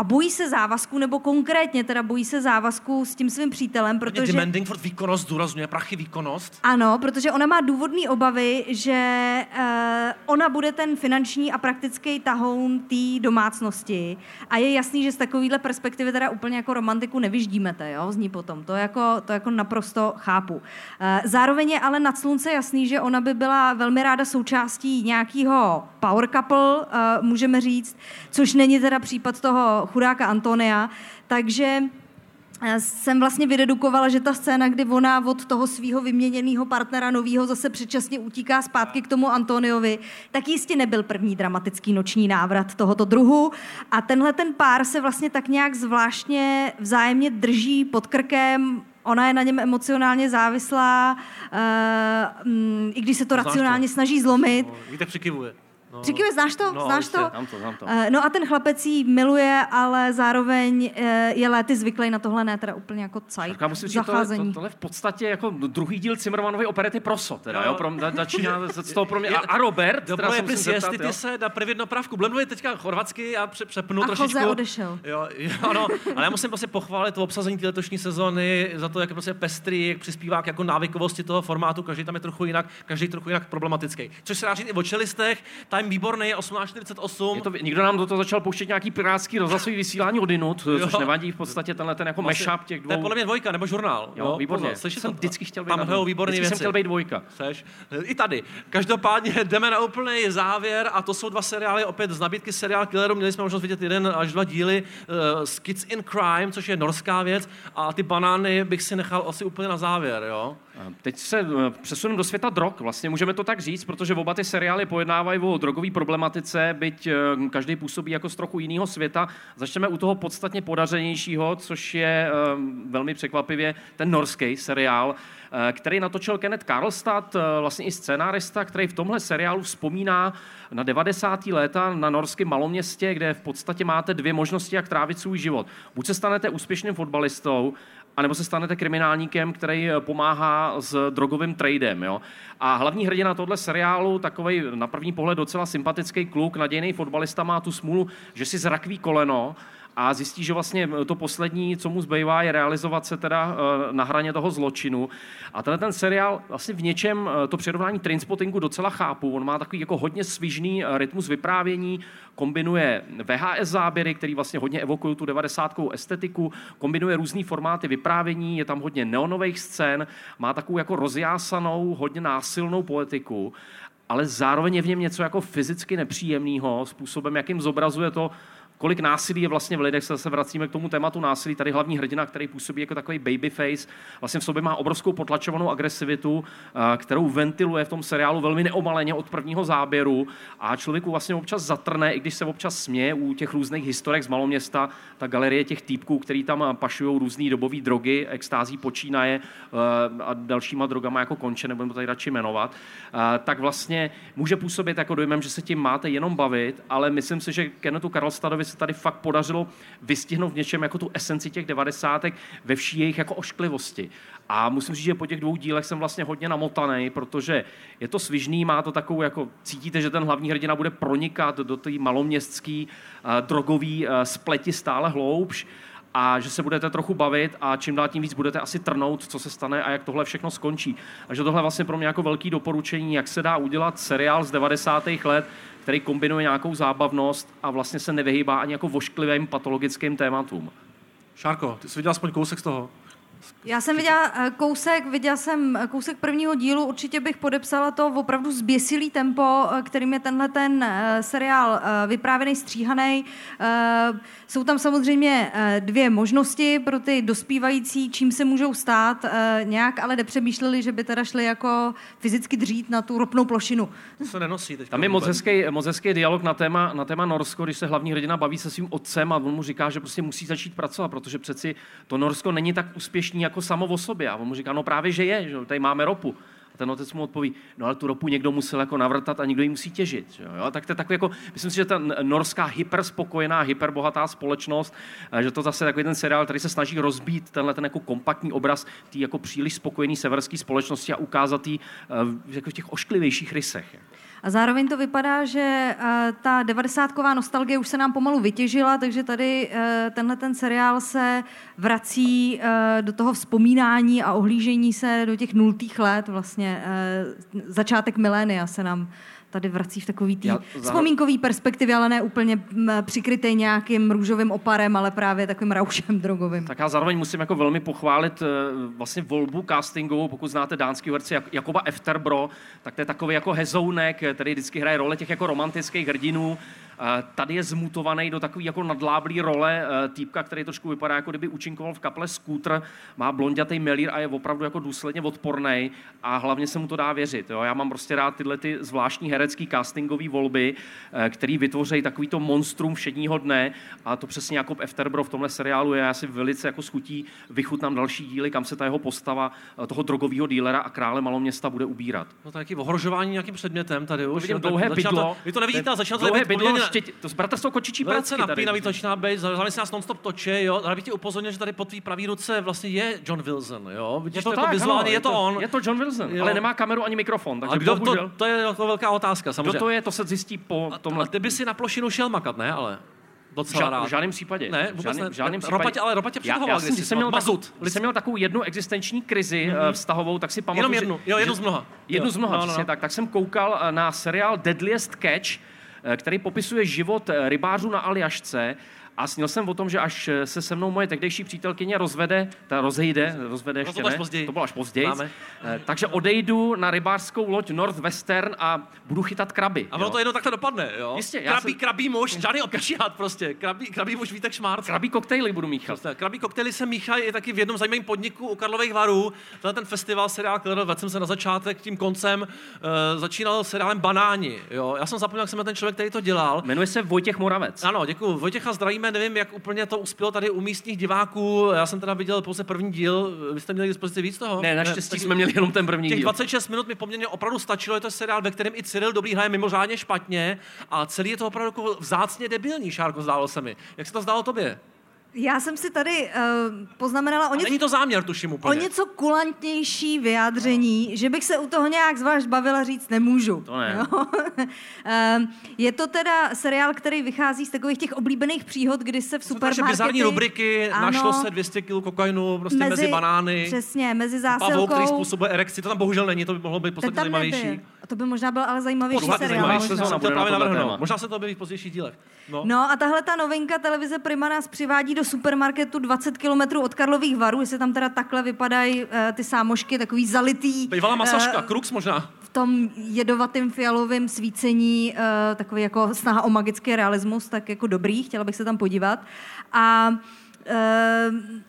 a bojí se závazku, nebo konkrétně teda bojí se závazku s tím svým přítelem, Protože... Demanding furt výkonnost, zdůrazňuje prachy výkonnost. Ano, protože ona má důvodné obavy, že uh, ona bude ten finanční a praktický tahoun té domácnosti. A je jasný, že z takovéhle perspektivy teda úplně jako romantiku nevyždímete, jo, z ní potom. To jako, to jako naprosto chápu. Uh, zároveň je ale nad slunce jasný, že ona by byla velmi ráda součástí nějakého power couple, uh, můžeme říct, což není teda případ toho chudáka Antonia. Takže eh, jsem vlastně vydedukovala, že ta scéna, kdy ona od toho svého vyměněného partnera novýho zase předčasně utíká zpátky k tomu Antoniovi, tak jistě nebyl první dramatický noční návrat tohoto druhu. A tenhle ten pár se vlastně tak nějak zvláštně vzájemně drží pod krkem, Ona je na něm emocionálně závislá, uh, i když se to Znáš racionálně snaží zlomit. No, víte, přikivuje. No. Přikývuje, znáš to? No, znáš jistě, to? Znám to, znám to. Eh, No a ten chlapec jí miluje, ale zároveň eh, je léty zvyklý na tohle ne, teda úplně jako cajk Tak já musím říct, tohle, to, tohle je v podstatě jako druhý díl Cimrmanovy operety Proso, teda, Jo. jo, pro, za- začíná z toho pro mě. Je- A, a Robert, Dobro teda je se musím zeptat, jestli jo. ty se na první pravku. Blenduje teďka chorvatsky, já pře- přepnu A trošičku. Jose odešel. Jo, jo, ano, ale já musím prostě pochválit to obsazení té letošní sezóny za to, jak je prostě pestrý, jak přispívá k jako návykovosti toho formátu, každý tam je trochu jinak, každý trochu jinak problematický. Což se dá říct i o čelistech, time výborný, 18.48. Je to, někdo nám do toho začal pouštět nějaký pirátský rozhlasový vysílání odinut, což nevadí v podstatě tenhle ten jako mashup těch To je dvou. podle mě dvojka, nebo žurnál. Jo, výborně. pozor, jsem to? vždycky chtěl být Tam hrajou dvou- výborné vždycky věci. jsem chtěl být dvojka. Seš? I tady. Každopádně jdeme na úplný závěr a to jsou dva seriály opět z nabídky seriál Killerů. Měli jsme možnost vidět jeden až dva díly uh, Skids in Crime, což je norská věc a ty banány bych si nechal asi úplně na závěr, jo? A Teď se eh, přesuneme do světa drog, vlastně můžeme to tak říct, protože oba ty seriály pojednávají o drogové problematice, byť eh, každý působí jako z trochu jiného světa. Začneme u toho podstatně podařenějšího, což je eh, velmi překvapivě ten norský seriál, eh, který natočil Kenneth Karlstad, eh, vlastně i scénárista, který v tomhle seriálu vzpomíná na 90. léta na norském maloměstě, kde v podstatě máte dvě možnosti, jak trávit svůj život. Buď se stanete úspěšným fotbalistou, anebo se stanete kriminálníkem, který eh, pomáhá s drogovým tradem. Jo? A hlavní hrdina tohle seriálu, takový na první pohled docela sympatický kluk, nadějný fotbalista, má tu smůlu, že si zrakví koleno a zjistí, že vlastně to poslední, co mu zbývá, je realizovat se teda eh, na hraně toho zločinu. A tenhle ten seriál vlastně v něčem eh, to přirovnání Trainspottingu docela chápu. On má takový jako hodně svižný eh, rytmus vyprávění, kombinuje VHS záběry, který vlastně hodně evokují tu 90. estetiku, kombinuje různý formáty vyprávění, je tam hodně neonových scén, má takovou jako rozjásanou, hodně násilnou poetiku, ale zároveň je v něm něco jako fyzicky nepříjemného, způsobem, jakým zobrazuje to, kolik násilí je vlastně v lidech, se zase vracíme k tomu tématu násilí. Tady hlavní hrdina, který působí jako takový babyface, vlastně v sobě má obrovskou potlačovanou agresivitu, eh, kterou ventiluje v tom seriálu velmi neomaleně od prvního záběru. A člověku vlastně občas zatrne, i když se občas směje u těch různých historek z maloměsta, ta galerie těch týpků, který tam pašují různé dobové drogy, extází počínaje eh, a dalšíma drogama jako konče, nebudeme to tady radši jmenovat, eh, tak vlastně může působit jako dojmem, že se tím máte jenom bavit, ale myslím si, že Kennethu Karlstadovi se tady fakt podařilo vystihnout v něčem jako tu esenci těch devadesátek ve vší jejich jako ošklivosti. A musím říct, že po těch dvou dílech jsem vlastně hodně namotaný, protože je to svižný, má to takovou, jako cítíte, že ten hlavní hrdina bude pronikat do té maloměstské uh, drogové uh, spleti stále hloubš a že se budete trochu bavit a čím dál tím víc budete asi trnout, co se stane a jak tohle všechno skončí. Takže tohle vlastně pro mě jako velký doporučení, jak se dá udělat seriál z 90. let, který kombinuje nějakou zábavnost a vlastně se nevyhýbá ani jako vošklivým patologickým tématům. Šárko, ty jsi viděl aspoň kousek z toho. Já jsem viděla eh, kousek, viděla jsem eh, kousek prvního dílu, určitě bych podepsala to opravdu zběsilý tempo, eh, kterým je tenhle ten seriál vyprávěný, stříhaný. Eh, Jsou tam samozřejmě dvě možnosti pro ty dospívající, čím se můžou stát, nějak ale nepřemýšleli, že by teda šli jako fyzicky dřít na tu ropnou plošinu. To se nenosí teď. Tam je moc hezký, moc hezký dialog na téma, na téma Norsko, když se hlavní hrdina baví se svým otcem a on mu říká, že prostě musí začít pracovat, protože přeci to Norsko není tak úspěšný jako samo o sobě. A on mu říká, no právě, že je, že tady máme ropu. A ten otec mu odpoví, no ale tu ropu někdo musel jako navrtat a někdo ji musí těžit. Že jo? Tak to je takový jako, myslím si, že ta norská hyperspokojená, hyperbohatá společnost, že to zase takový ten seriál, který se snaží rozbít tenhle ten jako kompaktní obraz té jako příliš spokojený severské společnosti a ukázat ji v jako v těch ošklivějších rysech. A zároveň to vypadá, že eh, ta devadesátková nostalgie už se nám pomalu vytěžila, takže tady eh, tenhle ten seriál se vrací eh, do toho vzpomínání a ohlížení se do těch nultých let, vlastně začátek milénia se nám tady vrací v takový tý záro- vzpomínkový perspektivě, ale ne úplně přikrytej nějakým růžovým oparem, ale právě takovým raušem drogovým. Tak já zároveň musím jako velmi pochválit eh, vlastně volbu castingu, pokud znáte dánský herce Jak- Jakoba Efterbro, tak to je takový jako hezounek, eh, který vždycky hraje role těch jako romantických hrdinů Tady je zmutovaný do takový jako nadláblý role eh, týpka, který trošku vypadá, jako kdyby účinkoval v kaple Scooter, má blondětý melír a je opravdu jako důsledně odporný a hlavně se mu to dá věřit. Jo? Já mám prostě rád tyhle ty zvláštní herecký castingové volby, eh, který vytvoří takovýto monstrum všedního dne a to přesně Jakob Efterbro v tomhle seriálu je asi velice jako schutí vychutnám další díly, kam se ta jeho postava eh, toho drogového dílera a krále maloměsta bude ubírat. No to je nějaký ohrožování nějakým předmětem tady už. Vidím No, dlouhé bydlo. To, vy to nevidíte, ale začíná to bydlo, štěť, to bratrstvo kočičí Velice pracky tady. napínavý to začíná být, zároveň se nás non-stop točí, jo. Ale bych tě upozornil, že tady po tvý pravý ruce vlastně je John Wilson, jo. Vidíš, Je to jako tak, vizuálně, ano, je to on. Je to John Wilson, Jo. ale nemá kameru ani mikrofon, takže a kdo, bohužel. to, to, je jako velká otázka, Kdo samozřejmě. to je, to se zjistí po tomhle. A ty by si na plošinu šel makat, ne? Ale docela Ža- rád. v žádném případě. Ne, v vůbec žádném, ne. v žádném Ropa případě. tě- ale Ropa tě já, já jsem, jsem měl, Mazut. když jsem měl takovou jednu existenční krizi mm-hmm. vztahovou, tak si pamatuju, Jenom jednu, že, jo, jednu z mnoha. Jednu Jo. z mnoha, No, no, no. tak. Tak jsem koukal eh, na seriál Deadliest Catch, který popisuje život eh, rybářů na Aljašce a snil jsem o tom, že až se se mnou moje tehdejší přítelkyně rozvede, ta rozejde, rozvede ještě to bylo až ne, později. to bylo až později, Máme. eh, takže odejdu na rybářskou loď Northwestern a budu chytat kraby. A ono jo. to jedno takhle dopadne, jo? Jistě, já krabí, jsem- krabí muž, žádný opičihát prostě. Krabí, krabí muž Vítek Šmárc. Krabí koktejly budu míchat. Prostě, Krabí koktejly se míchají i taky v jednom zajímavém podniku u Karlových varů. Tenhle ten festival, seriál, vedl jsem se na začátek tím koncem, uh, začínal seriálem Banáni. Jo? Já jsem zapomněl, jak se jmenuje ten člověk, který to dělal. Jmenuje se Vojtěch Moravec. Ano, děkuji. Vojtěcha zdravíme, nevím, jak úplně to uspělo tady u místních diváků. Já jsem teda viděl pouze první díl. Vy jste měli k dispozici víc toho? Ne, naštěstí tak- jsme měli jenom ten první Těch díl. 26 minut mi poměrně opravdu stačilo, je to seriál, ve kterém i Cyril Dobrý hraje mimořádně špatně a celý je to opravdu jako vzácně debilní, Šárko, zdálo se mi. Jak se to zdálo tobě? Já jsem si tady uh, poznamenala o něco, není to záměr, tuším o úplně. něco kulantnější vyjádření, že bych se u toho nějak zvlášť bavila říct nemůžu. To ne. Jo? Ehm, je to teda seriál, který vychází z takových těch oblíbených příhod, kdy se v to naše bizarní rubriky, Ano. našlo se 200 kg kokainu prostě mezi, mezi banány. Přesně, mezi Pavou, který zásilkou. způsobuje erekci, to tam bohužel není, to by mohlo být podstatně zajímavější. nebyl. To by možná byl ale zajímavější Podstatně seriál. možná. sezóna bude právě. Možná se to objeví v pozdějších dílech. No. No a tahle ta novinka televize Prima nás přivádí do supermarketu 20 kilometrů od Karlových varů, jestli tam teda takhle vypadají uh, ty sámošky, takový zalitý. Bývalá masažka, eh, Krux možná. v tom jedovatém fialovém svícení, uh, takový jako snaha o magický realismus, tak jako dobrý, chtěla bych se tam podívat. A Uh,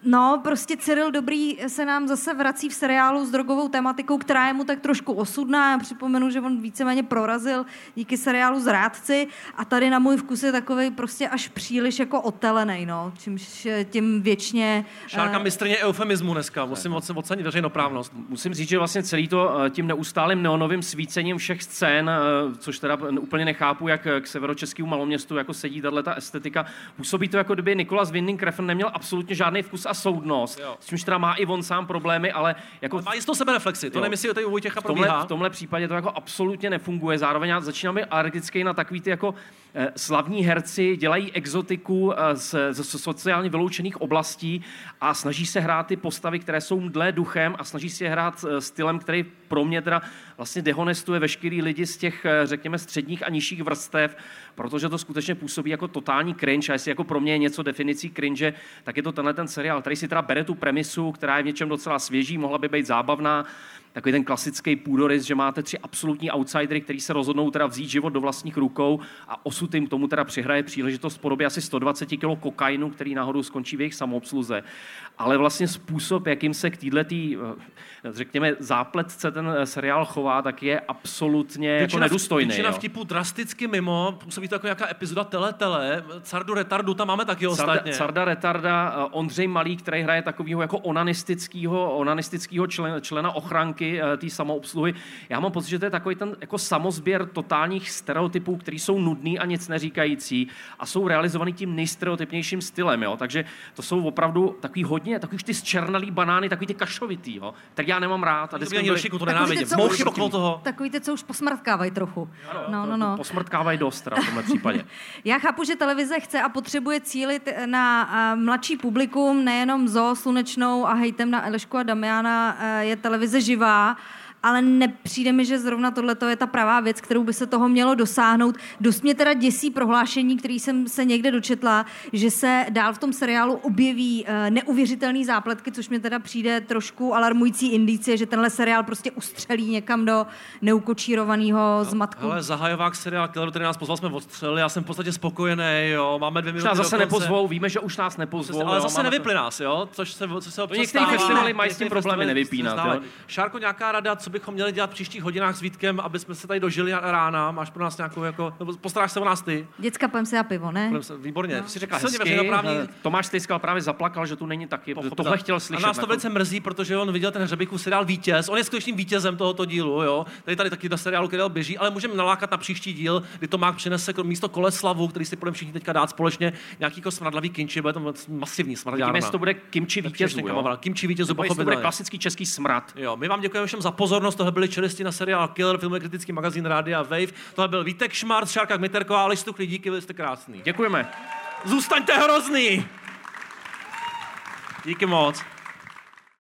no, prostě Cyril Dobrý se nám zase vrací v seriálu s drogovou tematikou, která je mu tak trošku osudná. Já připomenu, že on víceméně prorazil díky seriálu Zrádci a tady na můj vkus je takový prostě až příliš jako otelený, no, čímž tím věčně... Šárka eh, mistrně eufemismu dneska, musím oce- ocenit veřejnoprávnost. Musím říct, že vlastně celý to eh, tím neustálým neonovým svícením všech scén, eh, což teda úplně nechápu, jak k severočeskému maloměstu jako sedí tahle ta estetika. Působí to, jako kdyby Nikolas Winding Refn neměl absolutně žádný vkus a soudnost, Jo. s čímž teda má i on sám problémy, ale jako Má jistou sebereflexi, to jestli o tady u Vojtěcha v tomhle, probíhá. v tomhle případě to jako absolutně nefunguje. Zároveň já začínám být alergický na takový ty jako slavní herci, dělají exotiku eh, z, z sociálně vyloučených oblastí a snaží se hrát ty postavy, které jsou mdlé duchem a snaží se hrát eh, stylem, který pro mě teda vlastně dehonestuje veškerý lidi z těch, eh, řekněme, středních a nižších vrstev, protože to skutečně působí jako totální cringe. A jestli jako pro mě je něco definicí cringe, tak je to tenhle ten seriál, který si teda bere tu premisu, která je v něčem docela svěží, mohla by být zábavná, takový ten klasický půdorys, že máte tři absolutní outsidery, kteří se rozhodnou teda vzít život do vlastních rukou a osud jim tomu teda přihraje příležitost v podobě asi 120 kg kokainu, který náhodou skončí v jejich samoobsluze. Ale vlastně způsob, jakým se k této, řekněme, zápletce ten eh, seriál chová, tak je absolutně jako nedůstojný. Většina vtipů drasticky mimo, působí to jako nějaká epizoda tele tele, Cardu retardu tam máme taky ostatně. Sarda, Sarda Retarda, eh, Ondřej Malý, který hraje takového jako onanistického, onanistického člen, člena ochranky té samoobsluhy. Já mám pocit, že to je takový ten jako samozběr totálních stereotypů, který jsou nudný a nic neříkající a jsou realizovaný tím nejstereotypnějším stylem. Jo? Takže to jsou opravdu takový hodně, takový už ty zčernalý banány, takový ty kašovitý, jo? tak já nemám rád. A To vždycky by ani byly- do šiku, to Takový ty, nenávidím. co Mouchy už- okolo toho. Takový ty, co už posmrtkávají trochu. No, no, no. Posmrtkávají dost teda v tomhle případě. Já chápu, že televize chce a potřebuje cílit na a, mladší publikum, nejenom zo, slunečnou a hejtem na Elešku a Damiana eh, je televize živá, ale nepřijde mi, že zrovna tohle je ta pravá věc, kterou by se toho mělo dosáhnout. Dost mě teda děsí prohlášení, který jsem se někde dočetla, že se dál v tom seriálu objeví uh, neuvěřitelný zápletky, což mě teda přijde trošku alarmující indicie, že tenhle seriál prostě ustřelí někam do neukočírovaného zmatku. Ale zahajovák seriál Killer, který nás pozval, jsme odstřelili, já jsem v podstatě spokojený, jo, máme dvě minuty nás zase nepozvou, víme, že už nás nepozvou. ale jo, zase nevyply nás, jo? Což se, co se občas některý stává. festivaly mají s tím problémy nevypínat. Šárko, nějaká rada, co bychom měli dělat v příštích hodinách s Vítkem, aby jsme se tady dožili rána? Máš pro nás nějakou, jako, nebo postaráš se o nás ty? Děcka, půjdem si na pivo, ne? Se- Výborně. No. Si řekla Silně hezky, eh, Tomáš Stejskal právě zaplakal, že tu není taky, pochopitelně. tohle chtěl slyšet. A nás to jako- velice mrzí, protože on viděl ten hřebíkův seriál Vítěz. On je skutečným vítězem tohoto dílu, jo. Tady tady taky na seriálu, který běží, ale můžeme nalákat na příští díl, kdy Tomák přinese k- místo Koleslavu, který si budeme všichni teďka dát společně, nějaký jako smradlavý kinči, bude to masivní jestli to bude kimči vítězů, jo? Kimči vítězů, jestli to bude klasický český smrad. Jo, my vám děkujeme všem za pozornost. Tohle byli čelisti na seriál Killer, filmový kritický magazín Rádia Wave. Tohle byl Vítek Šmart, Šárka Kmiterková, Aleš Stuchlý, díky, vy jste krásný. Děkujeme. Zůstaňte hrozný! Díky moc.